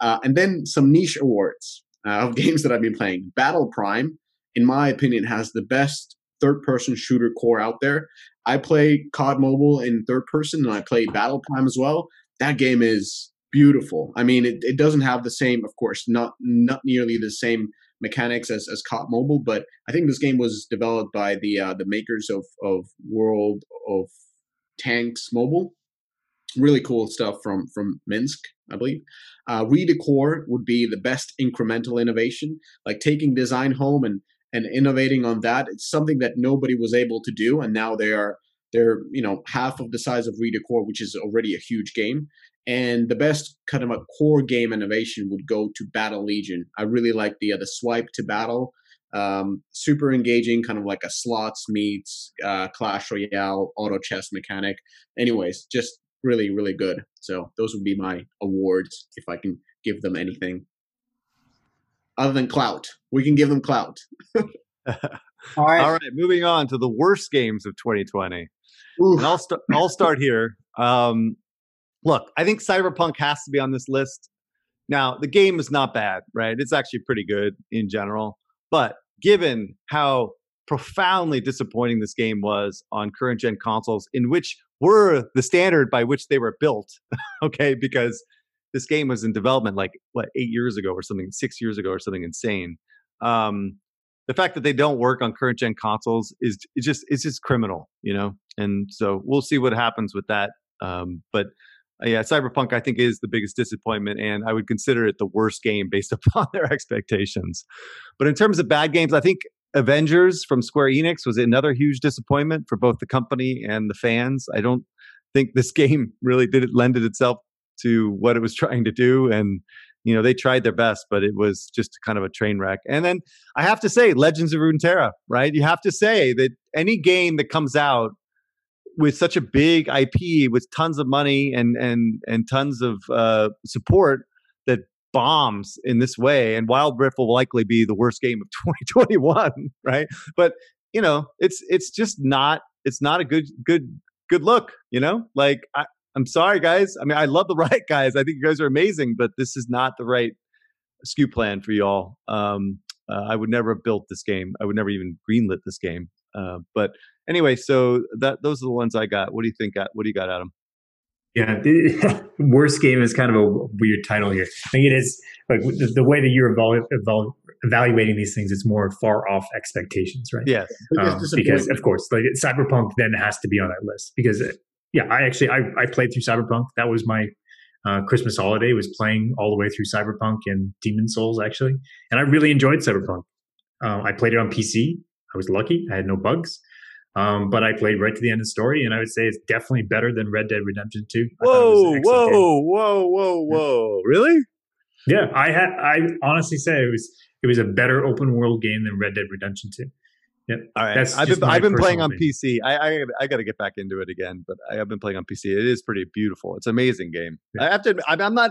Uh, and then some niche awards uh, of games that I've been playing. Battle Prime in my opinion, has the best third person shooter core out there. I play COD Mobile in third person and I play Battle Prime as well. That game is beautiful. I mean, it, it doesn't have the same, of course, not not nearly the same mechanics as, as COD Mobile, but I think this game was developed by the uh, the makers of, of World of Tanks Mobile. Really cool stuff from from Minsk, I believe. Uh, Redecor would be the best incremental innovation, like taking design home and and innovating on that. It's something that nobody was able to do, and now they are they're you know half of the size of Redecor, which is already a huge game. And the best kind of a core game innovation would go to Battle Legion. I really like the uh, the swipe to battle, um, super engaging, kind of like a slots meets uh, Clash Royale auto chess mechanic. Anyways, just really really good. So those would be my awards if I can give them anything other than clout. We can give them clout. All right. All right. Moving on to the worst games of 2020. Oof. And I'll start. I'll start here. Um, look, I think Cyberpunk has to be on this list. Now, the game is not bad, right? It's actually pretty good in general. But given how profoundly disappointing this game was on current gen consoles, in which were the standard by which they were built, okay, because this game was in development like what eight years ago or something, six years ago or something insane. Um, the fact that they don't work on current gen consoles is it's just it's just criminal, you know. And so we'll see what happens with that. Um, but uh, yeah, Cyberpunk I think is the biggest disappointment, and I would consider it the worst game based upon their expectations. But in terms of bad games, I think Avengers from Square Enix was another huge disappointment for both the company and the fans. I don't think this game really did it lended itself to what it was trying to do and you know they tried their best but it was just kind of a train wreck. And then i have to say legends of runeterra right? You have to say that any game that comes out with such a big ip with tons of money and and and tons of uh, support that bombs in this way and wild rift will likely be the worst game of 2021 right? But you know it's it's just not it's not a good good good look you know? Like I, I'm sorry, guys. I mean, I love the right guys. I think you guys are amazing, but this is not the right SKU plan for y'all. Um, uh, I would never have built this game. I would never even greenlit this game. Uh, but anyway, so that those are the ones I got. What do you think? What do you got, Adam? Yeah, the worst game is kind of a weird title here. I think it is like the, the way that you're evol- evol- evaluating these things, it's more far off expectations, right? Yes. Um, because of course, like Cyberpunk then has to be on that list because yeah, I actually I, I played through Cyberpunk. That was my uh, Christmas holiday. Was playing all the way through Cyberpunk and Demon's Souls actually, and I really enjoyed Cyberpunk. Um, I played it on PC. I was lucky; I had no bugs. Um, but I played right to the end of the story, and I would say it's definitely better than Red Dead Redemption Two. Whoa, whoa, whoa, whoa, whoa! Really? Yeah, I had. I honestly say it was it was a better open world game than Red Dead Redemption Two. Yep. All right. That's I've been, I've been playing on PC. I, I, I got to get back into it again, but I have been playing on PC. It is pretty beautiful. It's an amazing game. Yeah. I have to. Admit, I'm not.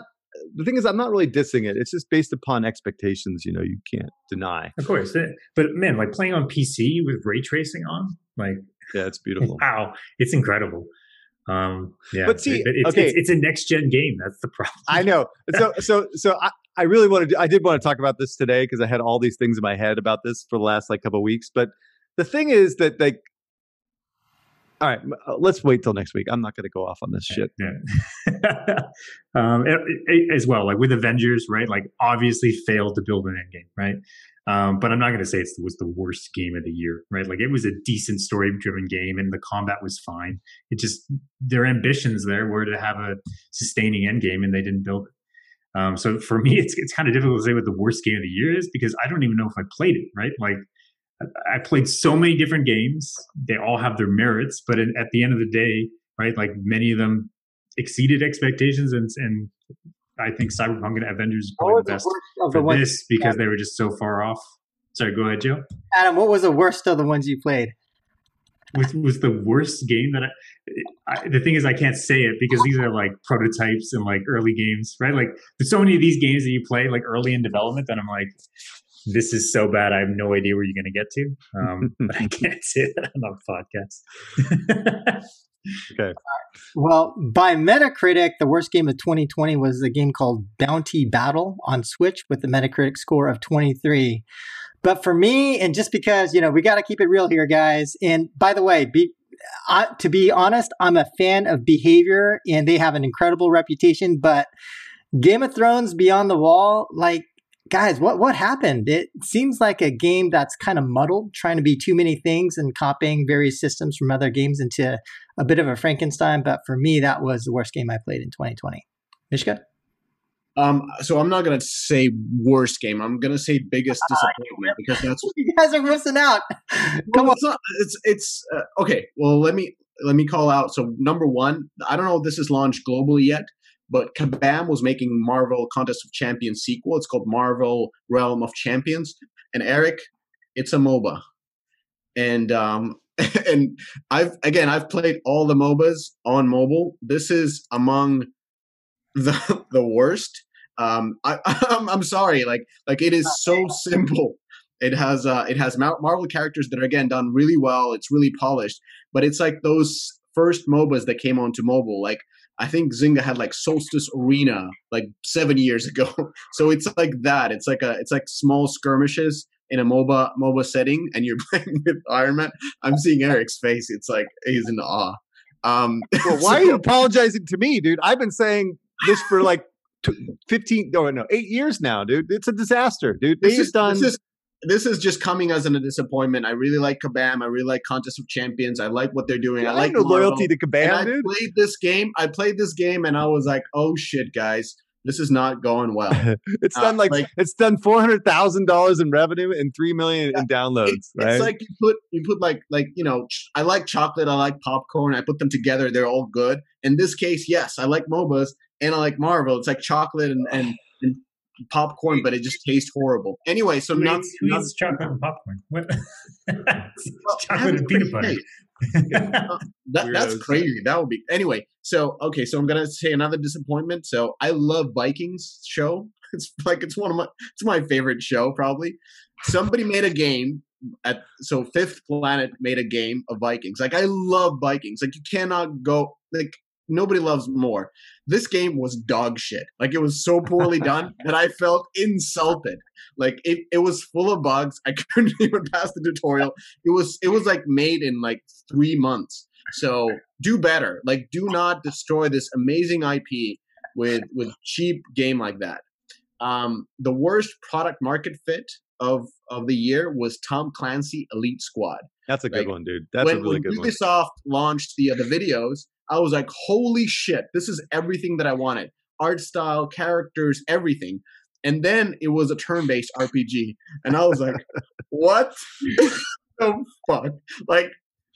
The thing is, I'm not really dissing it. It's just based upon expectations. You know, you can't deny. Of course, but man, like playing on PC with ray tracing on, like yeah, it's beautiful. Wow, it's incredible. Um, yeah, but see, it's, okay, it's, it's a next gen game. That's the problem. I know. So, so, so I, I really wanted. To, I did want to talk about this today because I had all these things in my head about this for the last like couple of weeks. But the thing is that like all right, uh, let's wait till next week. I'm not going to go off on this shit. Yeah. um, it, it, as well, like with Avengers, right? Like obviously failed to build an end game, right? Um, but I'm not going to say it was the worst game of the year, right? Like it was a decent story driven game and the combat was fine. It just, their ambitions there were to have a sustaining end game and they didn't build it. Um, so for me, it's, it's kind of difficult to say what the worst game of the year is because I don't even know if I played it, right? Like I played so many different games. They all have their merits, but in, at the end of the day, right, like many of them exceeded expectations, and and I think Cyberpunk and Avengers is probably the best the for ones, this because they were just so far off. Sorry, go ahead, Joe. Adam, what was the worst of the ones you played? Was was the worst game that I, I, the thing is I can't say it because these are like prototypes and like early games, right? Like there's so many of these games that you play like early in development that I'm like, this is so bad. I have no idea where you're going to get to. Um, but I can't say that on a podcast. okay. Well, by Metacritic, the worst game of 2020 was a game called Bounty Battle on Switch with the Metacritic score of 23. But for me, and just because, you know, we got to keep it real here, guys. And by the way, be, uh, to be honest, I'm a fan of Behaviour and they have an incredible reputation. But Game of Thrones Beyond the Wall, like, guys, what what happened? It seems like a game that's kind of muddled, trying to be too many things and copying various systems from other games into a bit of a Frankenstein. But for me, that was the worst game I played in 2020. Mishka? Um, so I'm not gonna say worst game. I'm gonna say biggest disappointment because that's what you guys are missing out. Come well, on, it's not, it's, it's uh, okay. Well, let me let me call out. So number one, I don't know if this is launched globally yet, but Kabam was making Marvel Contest of Champions sequel. It's called Marvel Realm of Champions. And Eric, it's a MOBA. And um and I've again I've played all the MOBAs on mobile. This is among the the worst. Um I I'm, I'm sorry like like it is so simple. It has uh it has Marvel characters that are again done really well. It's really polished, but it's like those first MOBAs that came onto mobile like I think Zynga had like Solstice Arena like seven years ago. so it's like that. It's like a it's like small skirmishes in a MOBA MOBA setting, and you're playing with Iron Man. I'm seeing Eric's face. It's like he's in awe. Um, well, why so, are you apologizing to me, dude? I've been saying this for like 15 no no 8 years now dude it's a disaster dude this is, done this is, this is just coming as a disappointment. I really like Kabam. I really like Contest of Champions. I like what they're doing. Yeah, I like no loyalty to Kabam. I dude. played this game. I played this game, and I was like, "Oh shit, guys, this is not going well." it's uh, done like, like, it's done four hundred thousand dollars in revenue and three million yeah, in downloads. It, right? It's like you put you put like like you know, I like chocolate. I like popcorn. I put them together. They're all good. In this case, yes, I like MOBAs and I like Marvel. It's like chocolate and and popcorn, but it just tastes horrible. Anyway, so not, eats, chocolate and popcorn? What? well, chocolate and peanut butter. uh, Uh, that, that's crazy. That would be anyway. So okay, so I'm gonna say another disappointment. So I love Vikings show. It's like it's one of my it's my favorite show probably. Somebody made a game at so Fifth Planet made a game of Vikings. Like I love Vikings. Like you cannot go like nobody loves more. This game was dog shit. Like it was so poorly done that I felt insulted. Like it, it was full of bugs. I couldn't even pass the tutorial. It was it was like made in like three months. So do better. Like do not destroy this amazing IP with with cheap game like that. um, the worst product market fit of of the year was Tom Clancy Elite Squad. That's a good Like, one, dude. That's when, a really when good one. Ubisoft launched the uh, the videos, I was like, "Holy shit! This is everything that I wanted: art style, characters, everything." And then it was a turn-based RPG, and I was like, "What the fuck?" Like,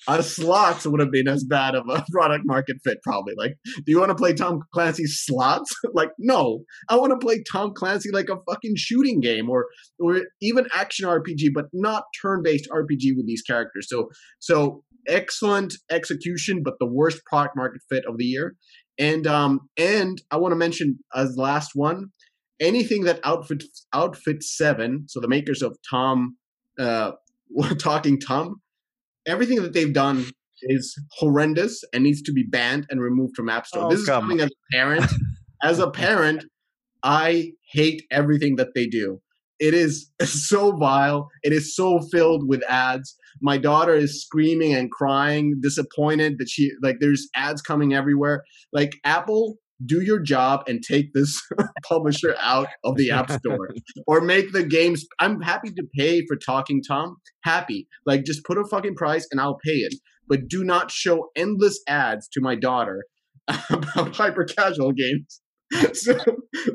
a slots would have been as bad of a product market fit, probably. Like, do you want to play Tom Clancy's slots? like, no, I want to play Tom Clancy like a fucking shooting game or or even action RPG, but not turn-based RPG with these characters. So so excellent execution, but the worst product market fit of the year. And um and I want to mention as last one, anything that outfit outfit seven, so the makers of Tom uh talking Tom, everything that they've done is horrendous and needs to be banned and removed from App Store. Oh, this is coming as a parent. as a parent, I hate everything that they do. It is so vile. It is so filled with ads. My daughter is screaming and crying, disappointed that she like there's ads coming everywhere. Like Apple, do your job and take this publisher out of the App Store or make the games. I'm happy to pay for Talking Tom. Happy. Like just put a fucking price and I'll pay it. But do not show endless ads to my daughter about hyper casual games. so,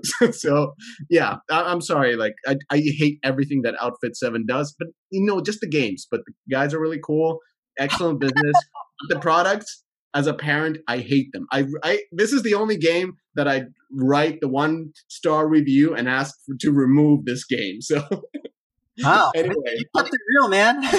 so, so, yeah, I, I'm sorry. Like I, I hate everything that Outfit Seven does, but you know, just the games. But the guys are really cool, excellent business. the products, as a parent, I hate them. I, I this is the only game that I write the one star review and ask for, to remove this game. So Wow. anyway, You kept it real, man. Dude,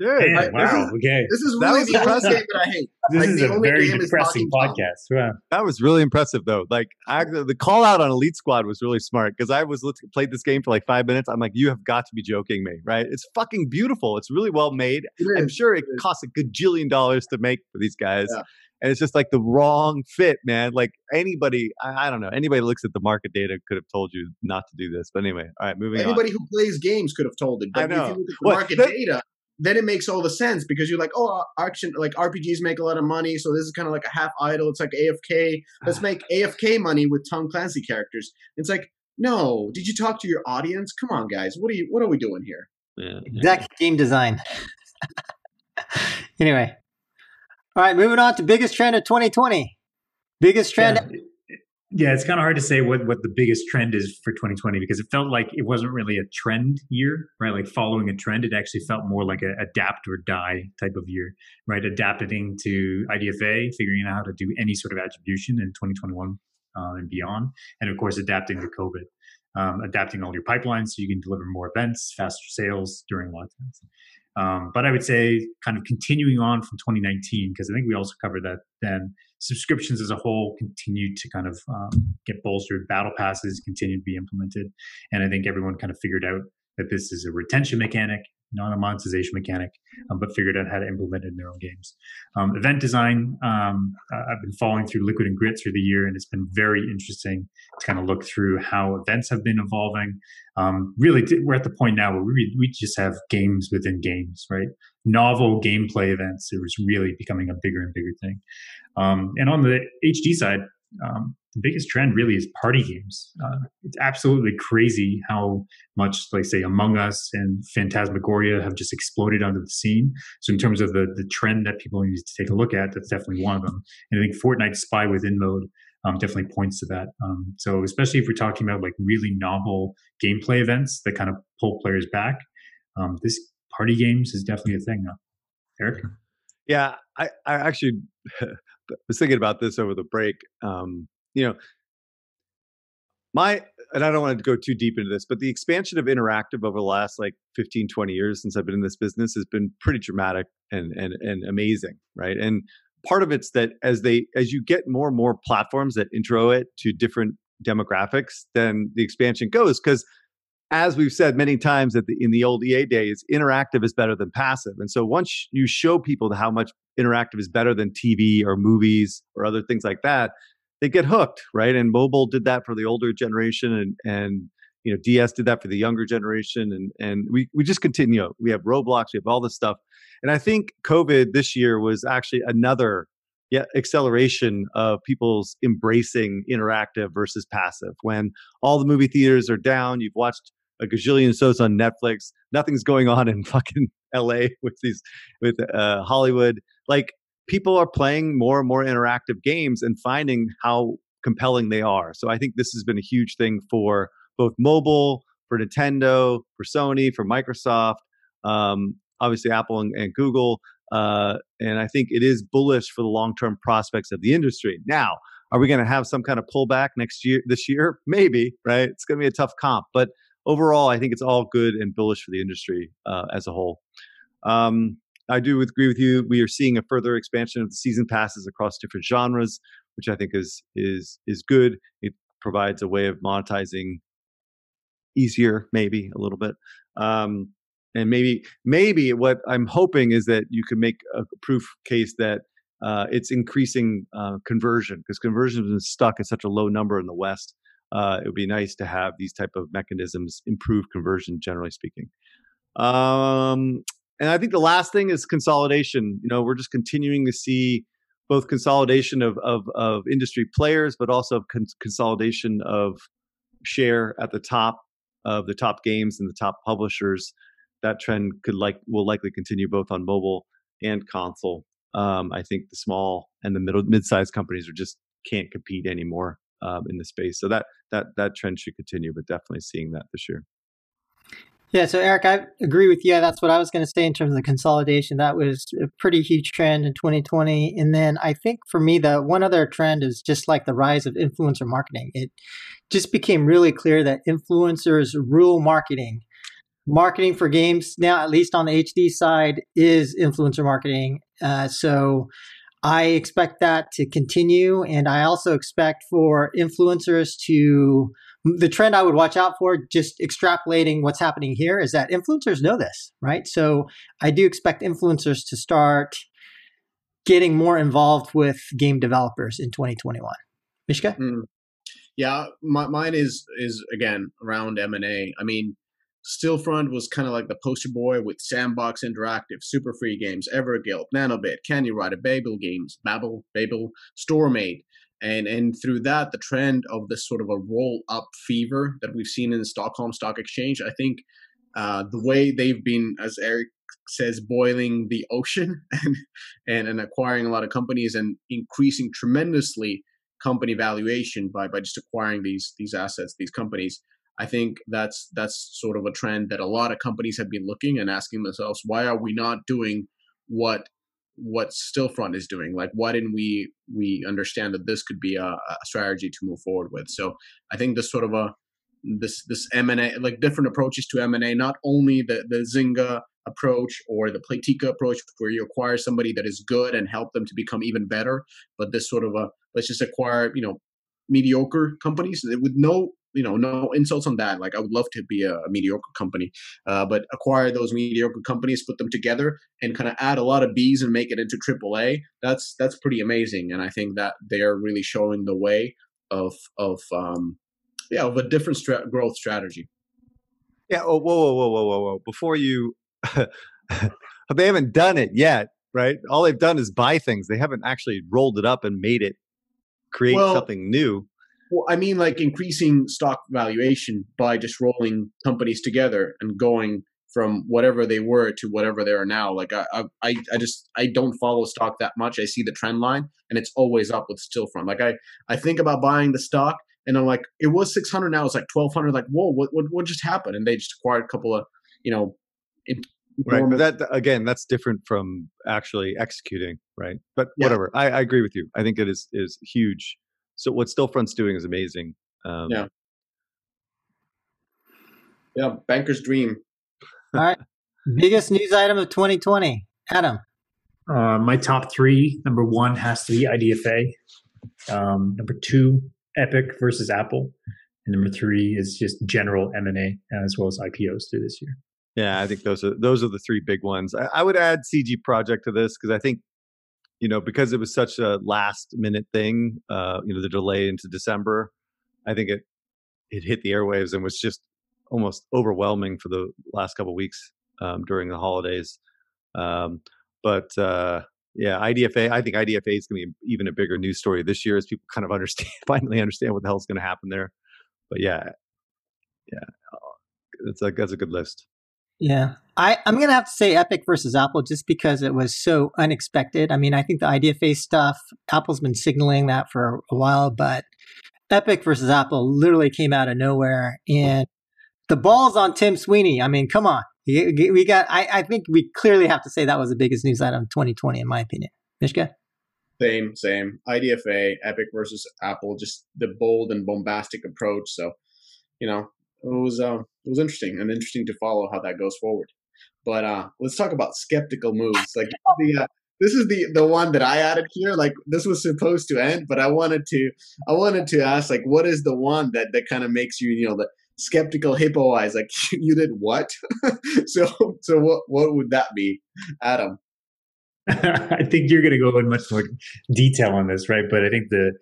Man, wow. this okay. this is That really was the only impressive. game that I hate. This Like, is a very depressing podcast. Wow. that was really impressive though. Like I, the call out on Elite Squad was really smart because I was look- played this game for like five minutes. I'm like, you have got to be joking me, right? It's fucking beautiful. It's really well made. I'm sure it It is. costs a gajillion dollars to make for these guys. Yeah. And it's just like the wrong fit, man. Like anybody, I, I don't know, anybody looks at the market data could have told you not to do this. But anyway, all right, moving on. Anybody who plays games could have told it. I But if know. you look at the Well, market that- data, then it makes all the sense because you're like, oh, action like RPGs make a lot of money, so this is kind of like a half idle. It's like AFK. Let's make AFK money with Tom Clancy characters. It's like, no, did you talk to your audience? Come on, guys, what are you? What are we doing here? Yeah. exact game design. anyway. All right, moving on to biggest trend of 2020. Biggest trend. Yeah. Yeah, it's kind of hard to say what, what the biggest trend is for 2020 because it felt like it wasn't really a trend year, right? Like following a trend, it actually felt more like a adapt or die type of year, right? Adapting to IDFA, figuring out how to do any sort of attribution in 2021 uh, and beyond, and of course adapting to COVID, um, adapting all your pipelines so you can deliver more events, faster sales during lockdowns. Um, but I would say kind of continuing on from 2019 because I think we also covered that then subscriptions as a whole continued to kind of um, get bolstered. Battle passes continued to be implemented, and I think everyone kind of figured out that this is a retention mechanic, not a monetization mechanic, um, but figured out how to implement it in their own games. Um, event design, um, I've been following through Liquid and Grit through the year, and it's been very interesting to kind of look through how events have been evolving. Um, really, we're at the point now where we we just have games within games, right? Novel gameplay events. It was really becoming a bigger and bigger thing. Um, and on the HD side, um, the biggest trend really is party games. Uh, it's absolutely crazy how much, like say, Among Us and Phantasmagoria have just exploded onto the scene. So in terms of the the trend that people need to take a look at, that's definitely one of them. And I think Fortnite Spy Within mode um, definitely points to that. Um, so especially if we're talking about like really novel gameplay events that kind of pull players back, um, this party games is definitely a thing. Now. Eric. Yeah, I, I actually was thinking about this over the break. Um, you know, my, and I don't want to go too deep into this, but the expansion of interactive over the last like 15, 20 years since I've been in this business has been pretty dramatic and, and, and amazing. Right. And part of it's that as they, as you get more and more platforms that intro it to different demographics, then the expansion goes. Cause as we've said many times the, in the old EA days, interactive is better than passive. And so once you show people how much interactive is better than TV or movies or other things like that, they get hooked, right? And mobile did that for the older generation, and and you know DS did that for the younger generation, and and we we just continue. We have Roblox, we have all this stuff, and I think COVID this year was actually another yeah acceleration of people's embracing interactive versus passive. When all the movie theaters are down, you've watched a gazillion shows on Netflix. Nothing's going on in fucking LA with these with uh, Hollywood. Like people are playing more and more interactive games and finding how compelling they are. So I think this has been a huge thing for both mobile, for Nintendo, for Sony, for Microsoft, um, obviously Apple and, and Google. Uh, and I think it is bullish for the long term prospects of the industry. Now, are we going to have some kind of pullback next year? This year, maybe, right? It's going to be a tough comp, but overall, I think it's all good and bullish for the industry uh, as a whole. Um, I do agree with you. We are seeing a further expansion of the season passes across different genres, which I think is is is good. It provides a way of monetizing easier, maybe a little bit. Um, and maybe maybe what I'm hoping is that you can make a proof case that uh, it's increasing uh, conversion because conversion has been stuck at such a low number in the West. Uh, it would be nice to have these type of mechanisms improve conversion, generally speaking. Um, and I think the last thing is consolidation. You know, we're just continuing to see both consolidation of of, of industry players, but also con- consolidation of share at the top of the top games and the top publishers. That trend could like will likely continue both on mobile and console. Um, I think the small and the middle mid-sized companies are just can't compete anymore um, in the space. So that that that trend should continue, but definitely seeing that this year. Yeah, so Eric, I agree with you. That's what I was going to say in terms of the consolidation. That was a pretty huge trend in 2020. And then I think for me, the one other trend is just like the rise of influencer marketing. It just became really clear that influencers rule marketing. Marketing for games now, at least on the HD side, is influencer marketing. Uh, so I expect that to continue. And I also expect for influencers to the trend I would watch out for, just extrapolating what's happening here, is that influencers know this, right? So I do expect influencers to start getting more involved with game developers in 2021. Mishka? Mm. Yeah, my, mine is is again around M and A. I mean, Stillfront was kind of like the poster boy with Sandbox Interactive, Super Free Games, Everguild, Nanobit, Candy Rider, Babil Games, Babil, Babil, Storm8 and and through that the trend of this sort of a roll up fever that we've seen in the stockholm stock exchange i think uh, the way they've been as eric says boiling the ocean and, and and acquiring a lot of companies and increasing tremendously company valuation by by just acquiring these these assets these companies i think that's that's sort of a trend that a lot of companies have been looking and asking themselves why are we not doing what what Stillfront is doing. Like, why didn't we we understand that this could be a, a strategy to move forward with? So I think this sort of a this this M and A like different approaches to M and A, not only the the Zynga approach or the Playtika approach, where you acquire somebody that is good and help them to become even better, but this sort of a let's just acquire you know mediocre companies with no you know, no insults on that. Like I would love to be a, a mediocre company, uh, but acquire those mediocre companies, put them together, and kind of add a lot of Bs and make it into AAA. That's that's pretty amazing, and I think that they're really showing the way of of um, yeah of a different stra- growth strategy. Yeah. Oh, whoa, whoa, whoa, whoa, whoa, whoa! Before you, they haven't done it yet, right? All they've done is buy things. They haven't actually rolled it up and made it create well, something new. Well, I mean, like increasing stock valuation by just rolling companies together and going from whatever they were to whatever they are now. Like I, I, I just I don't follow stock that much. I see the trend line, and it's always up with Stillfront. Like I, I think about buying the stock, and I'm like, it was 600, now it's like 1200. Like, whoa, what, what, what just happened? And they just acquired a couple of, you know, right. But that again, that's different from actually executing, right? But yeah. whatever. I, I agree with you. I think it is is huge so what Stillfront's doing is amazing. Um, yeah. Yeah, banker's dream. All right. Biggest news item of 2020. Adam. Uh, my top three. Number one has to be IDFA. Um, number two, Epic versus Apple. And number three is just general M and A as well as IPOs through this year. Yeah, I think those are those are the three big ones. I, I would add CD Projekt to this because I think you know, because it was such a last minute thing, uh, you know, the delay into December, I think it it hit the airwaves and was just almost overwhelming for the last couple weeks um, during the holidays. Um, but uh, yeah, IDFA. I think IDFA is going to be even a bigger news story this year as people kind of understand, finally understand what the hell is going to happen there. But yeah, yeah, that's a that's a good list. Yeah, I I'm gonna have to say Epic versus Apple just because it was so unexpected. I mean, I think the IDFA stuff, Apple's been signaling that for a while, but Epic versus Apple literally came out of nowhere, and the ball's on Tim Sweeney. I mean, come on, we got. I, I think we clearly have to say that was the biggest news item of 2020, in my opinion. Mishka. Same, same. IDFA, Epic versus Apple, just the bold and bombastic approach. So, you know, it was uh, it was interesting and interesting to follow how that goes forward. But uh, let's talk about skeptical moves. Like the uh, this is the the one that I added here. Like this was supposed to end, but I wanted to I wanted to ask like what is the one that that kind of makes you you know the skeptical hippo eyes like you did what? so so what what would that be, Adam? I think you're going to go in much more detail on this, right? But I think the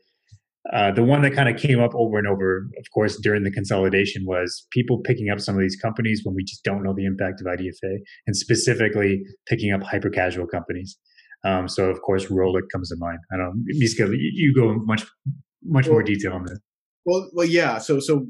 uh, the one that kind of came up over and over, of course, during the consolidation was people picking up some of these companies when we just don't know the impact of IDFA, and specifically picking up hyper casual companies. Um, so, of course, Rollic comes to mind. I don't know, Mishka, you go much much well, more detail on this. Well, well, yeah. So, so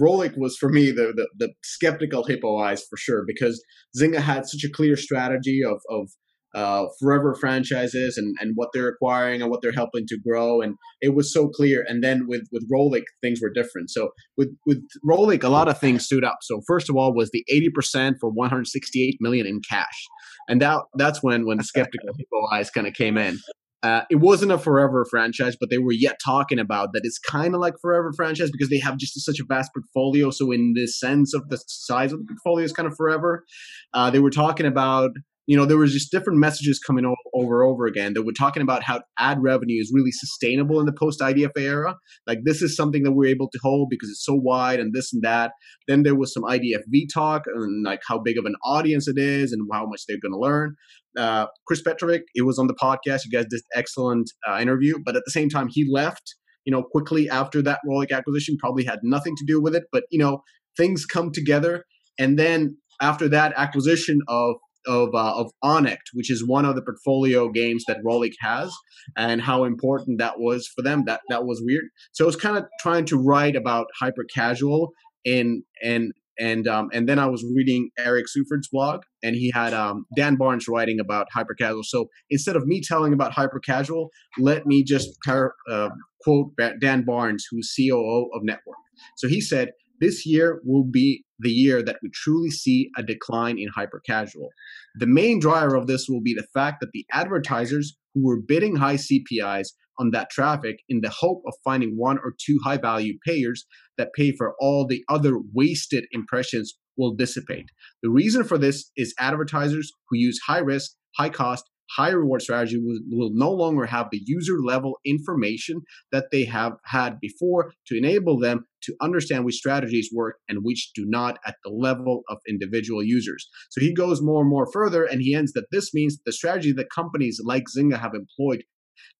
Rollic was for me the, the, the skeptical hippo eyes for sure because Zynga had such a clear strategy of of uh, forever franchises and, and what they're acquiring and what they're helping to grow. And it was so clear. And then with, with Rollic, things were different. So with, with Rollic, a lot of things stood up. So first of all was the 80% for 168 million in cash. And that that's when, when the skeptical people eyes kind of came in. Uh, it wasn't a forever franchise, but they were yet talking about that it's kind of like forever franchise because they have just such a vast portfolio. So in the sense of the size of the portfolio is kind of forever. Uh, they were talking about you know, there was just different messages coming over over again that were talking about how ad revenue is really sustainable in the post IDFA era. Like this is something that we're able to hold because it's so wide and this and that. Then there was some IDFV talk and like how big of an audience it is and how much they're going to learn. Uh, Chris Petrovic, it was on the podcast. You guys did excellent uh, interview, but at the same time, he left. You know, quickly after that Rollic acquisition, probably had nothing to do with it. But you know, things come together, and then after that acquisition of of uh, of Onnect, which is one of the portfolio games that Rollic has, and how important that was for them. That that was weird. So I was kind of trying to write about hyper casual and and and um, and then I was reading Eric Seufert's blog, and he had um, Dan Barnes writing about hyper casual. So instead of me telling about hyper casual, let me just par- uh, quote Dan Barnes, who's COO of Network. So he said, "This year will be the year that we truly see a decline in hyper casual. The main driver of this will be the fact that the advertisers who were bidding high CPIs on that traffic in the hope of finding one or two high value payers that pay for all the other wasted impressions will dissipate. The reason for this is advertisers who use high risk, high cost, high reward strategy will, will no longer have the user level information that they have had before to enable them to understand which strategies work and which do not at the level of individual users. So he goes more and more further and he ends that this means the strategy that companies like Zynga have employed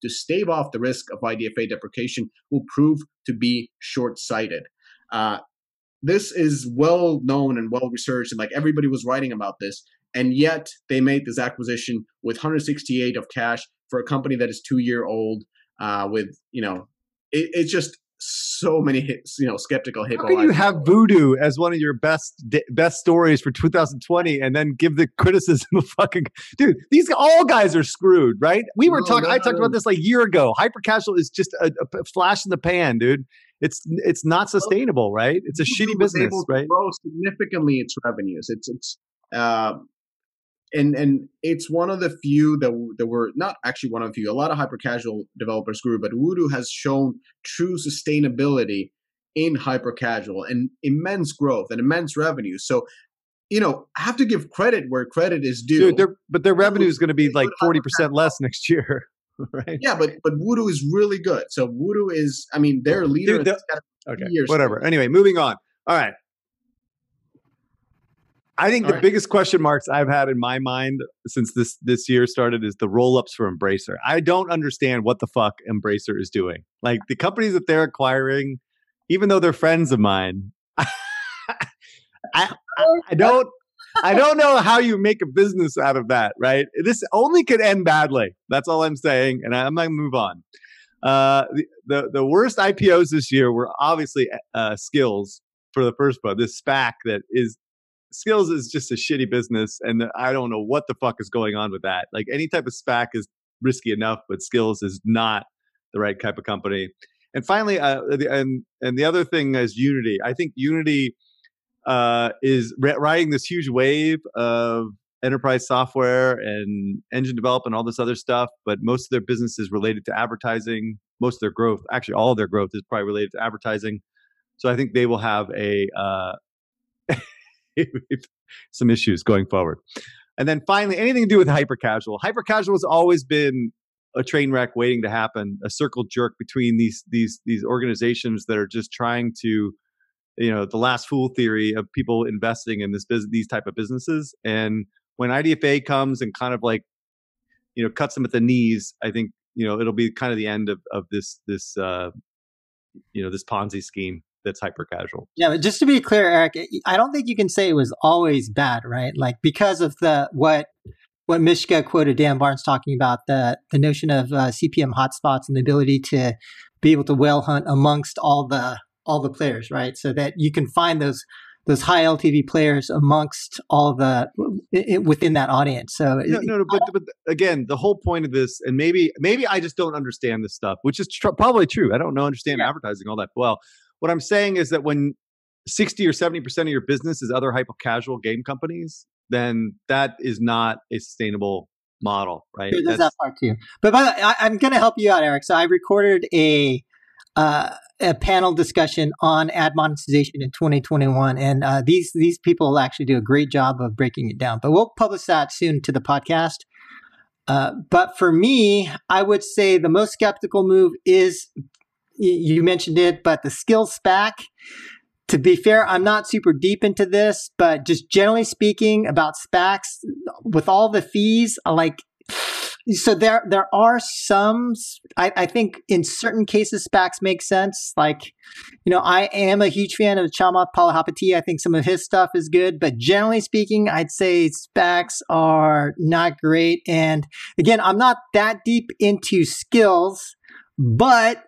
to stave off the risk of IDFA deprecation will prove to be short sighted. Uh, this is well known and well researched, and like everybody was writing about this and yet they made this acquisition with 168 of cash for a company that is two year old. Uh, with you know, it, it's just so many hits, you know skeptical hippo. How can you have Voodoo as one of your best best stories for 2020 and then give the criticism of fucking dude? These all guys are screwed, right? We were no, talking. No, I talked no. about this like a year ago. Hyper casual is just a, a, flash in the pan, dude. It's it's not sustainable, right? It's a shitty business, right? Grow significantly its revenues. It's it's uh, and and it's one of the few that that were not actually one of the few. A lot of hyper casual developers grew, but Voodoo has shown true sustainability in hyper casual and immense growth and immense revenue. So, you know, I have to give credit where credit is due. Dude, but their revenue is going to be like forty percent less next year. right? Yeah, but but Voodoo is really good. So Voodoo is, I mean, their leader. Dude, okay, whatever. Anyway, moving on. All right. I think All the right. biggest question marks I've had in my mind since this this year started is the roll ups for Embracer. I don't understand what the fuck Embracer is doing. Like the companies that they're acquiring, even though they're friends of mine, I, I, I don't I don't know how you make a business out of that, right? This only could end badly. That's all I'm saying, and I'm gonna move on. Uh, the, the the worst IPOs this year were obviously uh, Skillz for the first one. This SPAC that is Skillz is just a shitty business, and I don't know what the fuck is going on with that. Like any type of SPAC is risky enough, but Skillz is not the right type of company. And finally, uh, and and the other thing is Unity. I think Unity uh, is riding this huge wave of enterprise software and engine development, all this other stuff. But most of their business is related to advertising. Most of their growth, actually, all of their growth is probably related to advertising. So I think they will have a uh, some issues going forward. And then finally, anything to do with hyper casual. Hyper casual has always been a train wreck waiting to happen, a circle jerk between these these these organizations that are just trying to, you know, the last fool theory of people investing in this business, these type of businesses. And when IDFA comes and kind of like, you know, cuts them at the knees, I think you know it'll be kind of the end of of this this uh, you know this Ponzi scheme that's hyper casual. Yeah, but just to be clear, Eric, I don't think you can say it was always bad, right? Like because of the what what Mishka quoted Dan Barnes talking about the the notion of uh, CPM hotspots and the ability to be able to whale hunt amongst all the all the players, right? So that you can find those those high LTV players amongst all the it, within that audience. So no, no, no, but but again, the whole point of this, and maybe maybe I just don't understand this stuff, which is tr- probably true. I don't know understand yeah. advertising all that well. What I'm saying is that when 60 or 70% of your business is other hyper casual game companies, then that is not a sustainable model, right? There's that part too. But by the way, I, am going to help you out, Eric. So I recorded a uh, a panel discussion on ad monetization in 2021, and uh, these these people actually do a great job of breaking it down. But we'll publish that soon to the podcast. Uh, but for me, I would say the most skeptical move is you mentioned it, but the Skillz SPAC. To be fair, I'm not super deep into this, but just generally speaking about SPACs, with all the fees, like so there there are some I, I, think in certain cases SPACs make sense. Like, you know, I am a huge fan of Chamath Palihapitiya. I think some of his stuff is good, but generally speaking, I'd say SPACs are not great. And again, I'm not that deep into Skillz, but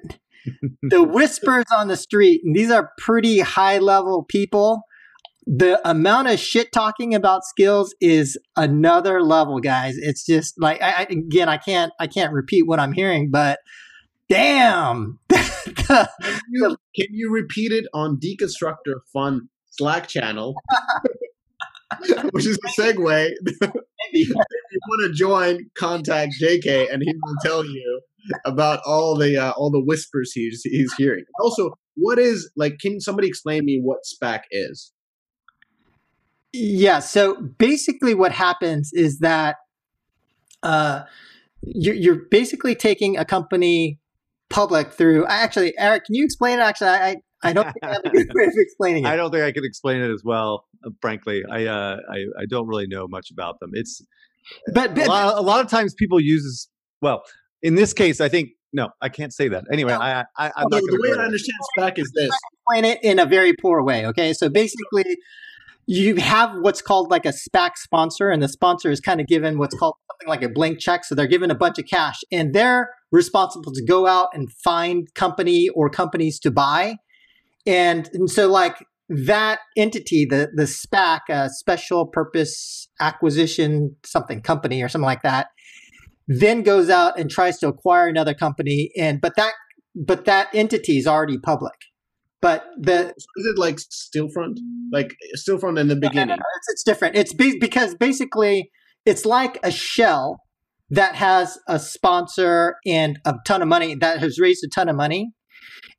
the whispers on the street, and these are pretty high level people. The amount of shit talking about Skillz is another level, guys. It's just like I, I, again, I can't I can't repeat what I'm hearing, but damn. can, you, can you repeat it on Deconstructor Fun Slack channel? Which is a segue. if you want to join, contact JK and he will tell you about all the uh, all the whispers he's he's hearing. Also, what is like? Can somebody explain me what SPAC is? Yeah. So basically, what happens is that uh, you're, you're basically taking a company public through. Actually, Eric, can you explain it? Actually, I I don't think I have a good way of explaining it. I don't think I can explain it as well. Frankly, I uh, I I don't really know much about them. It's but, but a, lot, a lot of times people use well in this case, I think no, I can't say that. Anyway, no. I, I am not. The way I understand SPAC is this: explain it in a very poor way. Okay, so basically, you have what's called like a SPAC sponsor, and the sponsor is kind of given what's called something like a blank check. So they're given a bunch of cash, and they're responsible to go out and find company or companies to buy. And, and so, like that entity, the the SPAC, a special purpose acquisition something company or something like that, then goes out and tries to acquire another company and but that but that entity is already public. But the is it like stillfront like stillfront in the beginning no, no, no, it's, it's, different. It's be, because basically it's like a shell that has a sponsor and a ton of money that has raised a ton of money.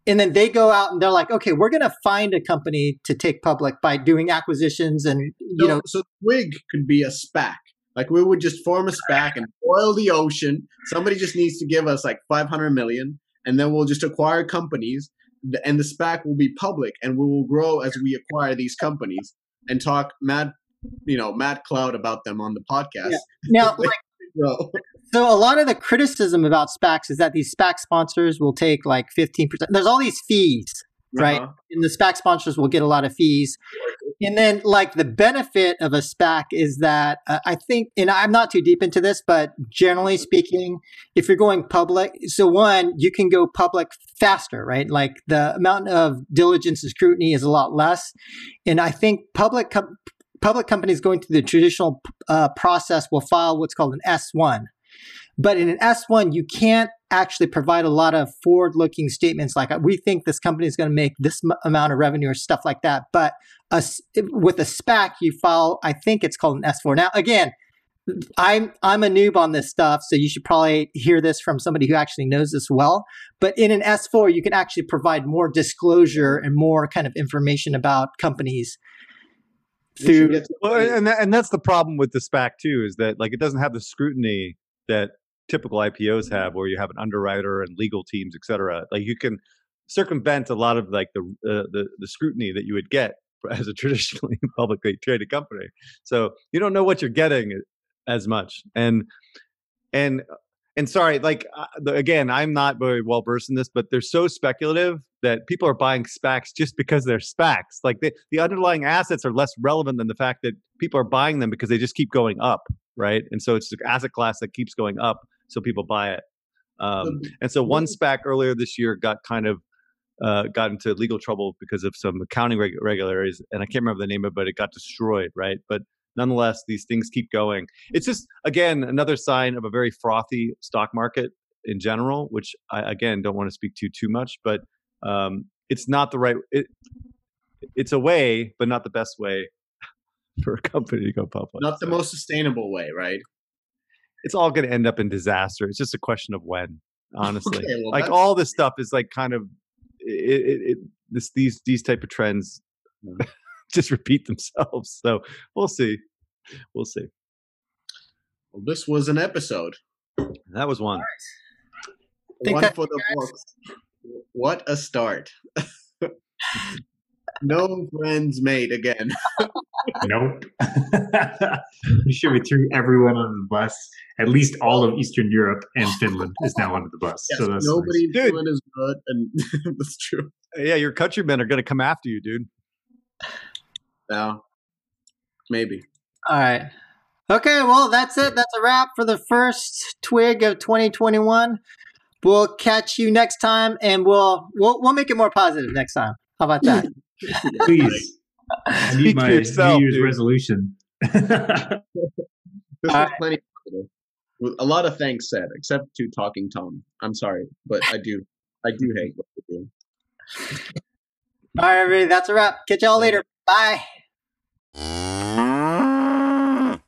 And then they go out and they're like okay we're going to find a company to take public by doing acquisitions and you know so twig could be a spac like we would just form a SPAC and boil the ocean. Somebody just needs to give us like 500 million, and then we'll just acquire companies, and the SPAC will be public, and we will grow as we acquire these companies and talk mad, you know, mad cloud about them on the podcast. Yeah. Now, like, so a lot of the criticism about SPACs is that these SPAC sponsors will take like 15%. There's all these fees, right? Uh-huh. And the SPAC sponsors will get a lot of fees. And then, like, the benefit of a SPAC is that uh, I think, and I'm not too deep into this, but generally speaking, if you're going public, so one, you can go public faster, right? Like, the amount of diligence and scrutiny is a lot less. And I think public, com- public companies going through the traditional uh, process will file what's called an S1. But in an S1, you can't actually provide a lot of forward looking statements like we think this company is going to make this m- amount of revenue or stuff like that. But a, with a SPAC, you file, I think it's called an S4. Now, again, I'm I'm a noob on this stuff, so you should probably hear this from somebody who actually knows this well. But in an S4, you can actually provide more disclosure and more kind of information about companies through. Well, and that, and that's the problem with the SPAC too, is that like it doesn't have the scrutiny that typical IPOs have, where you have an underwriter and legal teams, et cetera. Like you can circumvent a lot of like the uh, the, the scrutiny that you would get as a traditionally publicly traded company. So you don't know what you're getting as much, and and and sorry, like uh, the, again, I'm not very well versed in this, but they're so speculative that people are buying SPACs just because they're SPACs. Like the the underlying assets are less relevant than the fact that people are buying them because they just keep going up, right? And so it's an asset class that keeps going up, so people buy it. Um, and so one SPAC earlier this year got kind of uh, got into legal trouble because of some accounting reg- regularities, and I can't remember the name of it, but it got destroyed, right? But nonetheless, these things keep going. It's just again another sign of a very frothy stock market in general, which I again don't want to speak to too much, but um, it's not the right. It, it's a way, but not the best way for a company to go public. Not the most sustainable way, right? It's all going to end up in disaster. It's just a question of when, honestly. Okay, well, like all this stuff is like kind of it, it, it this these these type of trends mm-hmm. just repeat themselves. So we'll see. We'll see. Well, this was an episode. That was one. Think One for the books. What a start. no friends made again. Nope. we sure we threw everyone under the bus. At least all of Eastern Europe and Finland is now under the bus. Yes, so that's nobody Dude. doing is good, and that's true. Yeah, your countrymen are going to come after you, dude. Now, maybe. All right. Okay, well, that's it. That's a wrap for the first twig of 2021. We'll catch you next time, and we'll we'll we'll make it more positive next time. How about that? Please. I need my yourself, New Year's dude. resolution. This was plenty positive. With a lot of thanks said, except to Talking Tom. I'm sorry, but I do, I do hate what they do. All right, everybody. That's a wrap. Catch y'all later. Bye.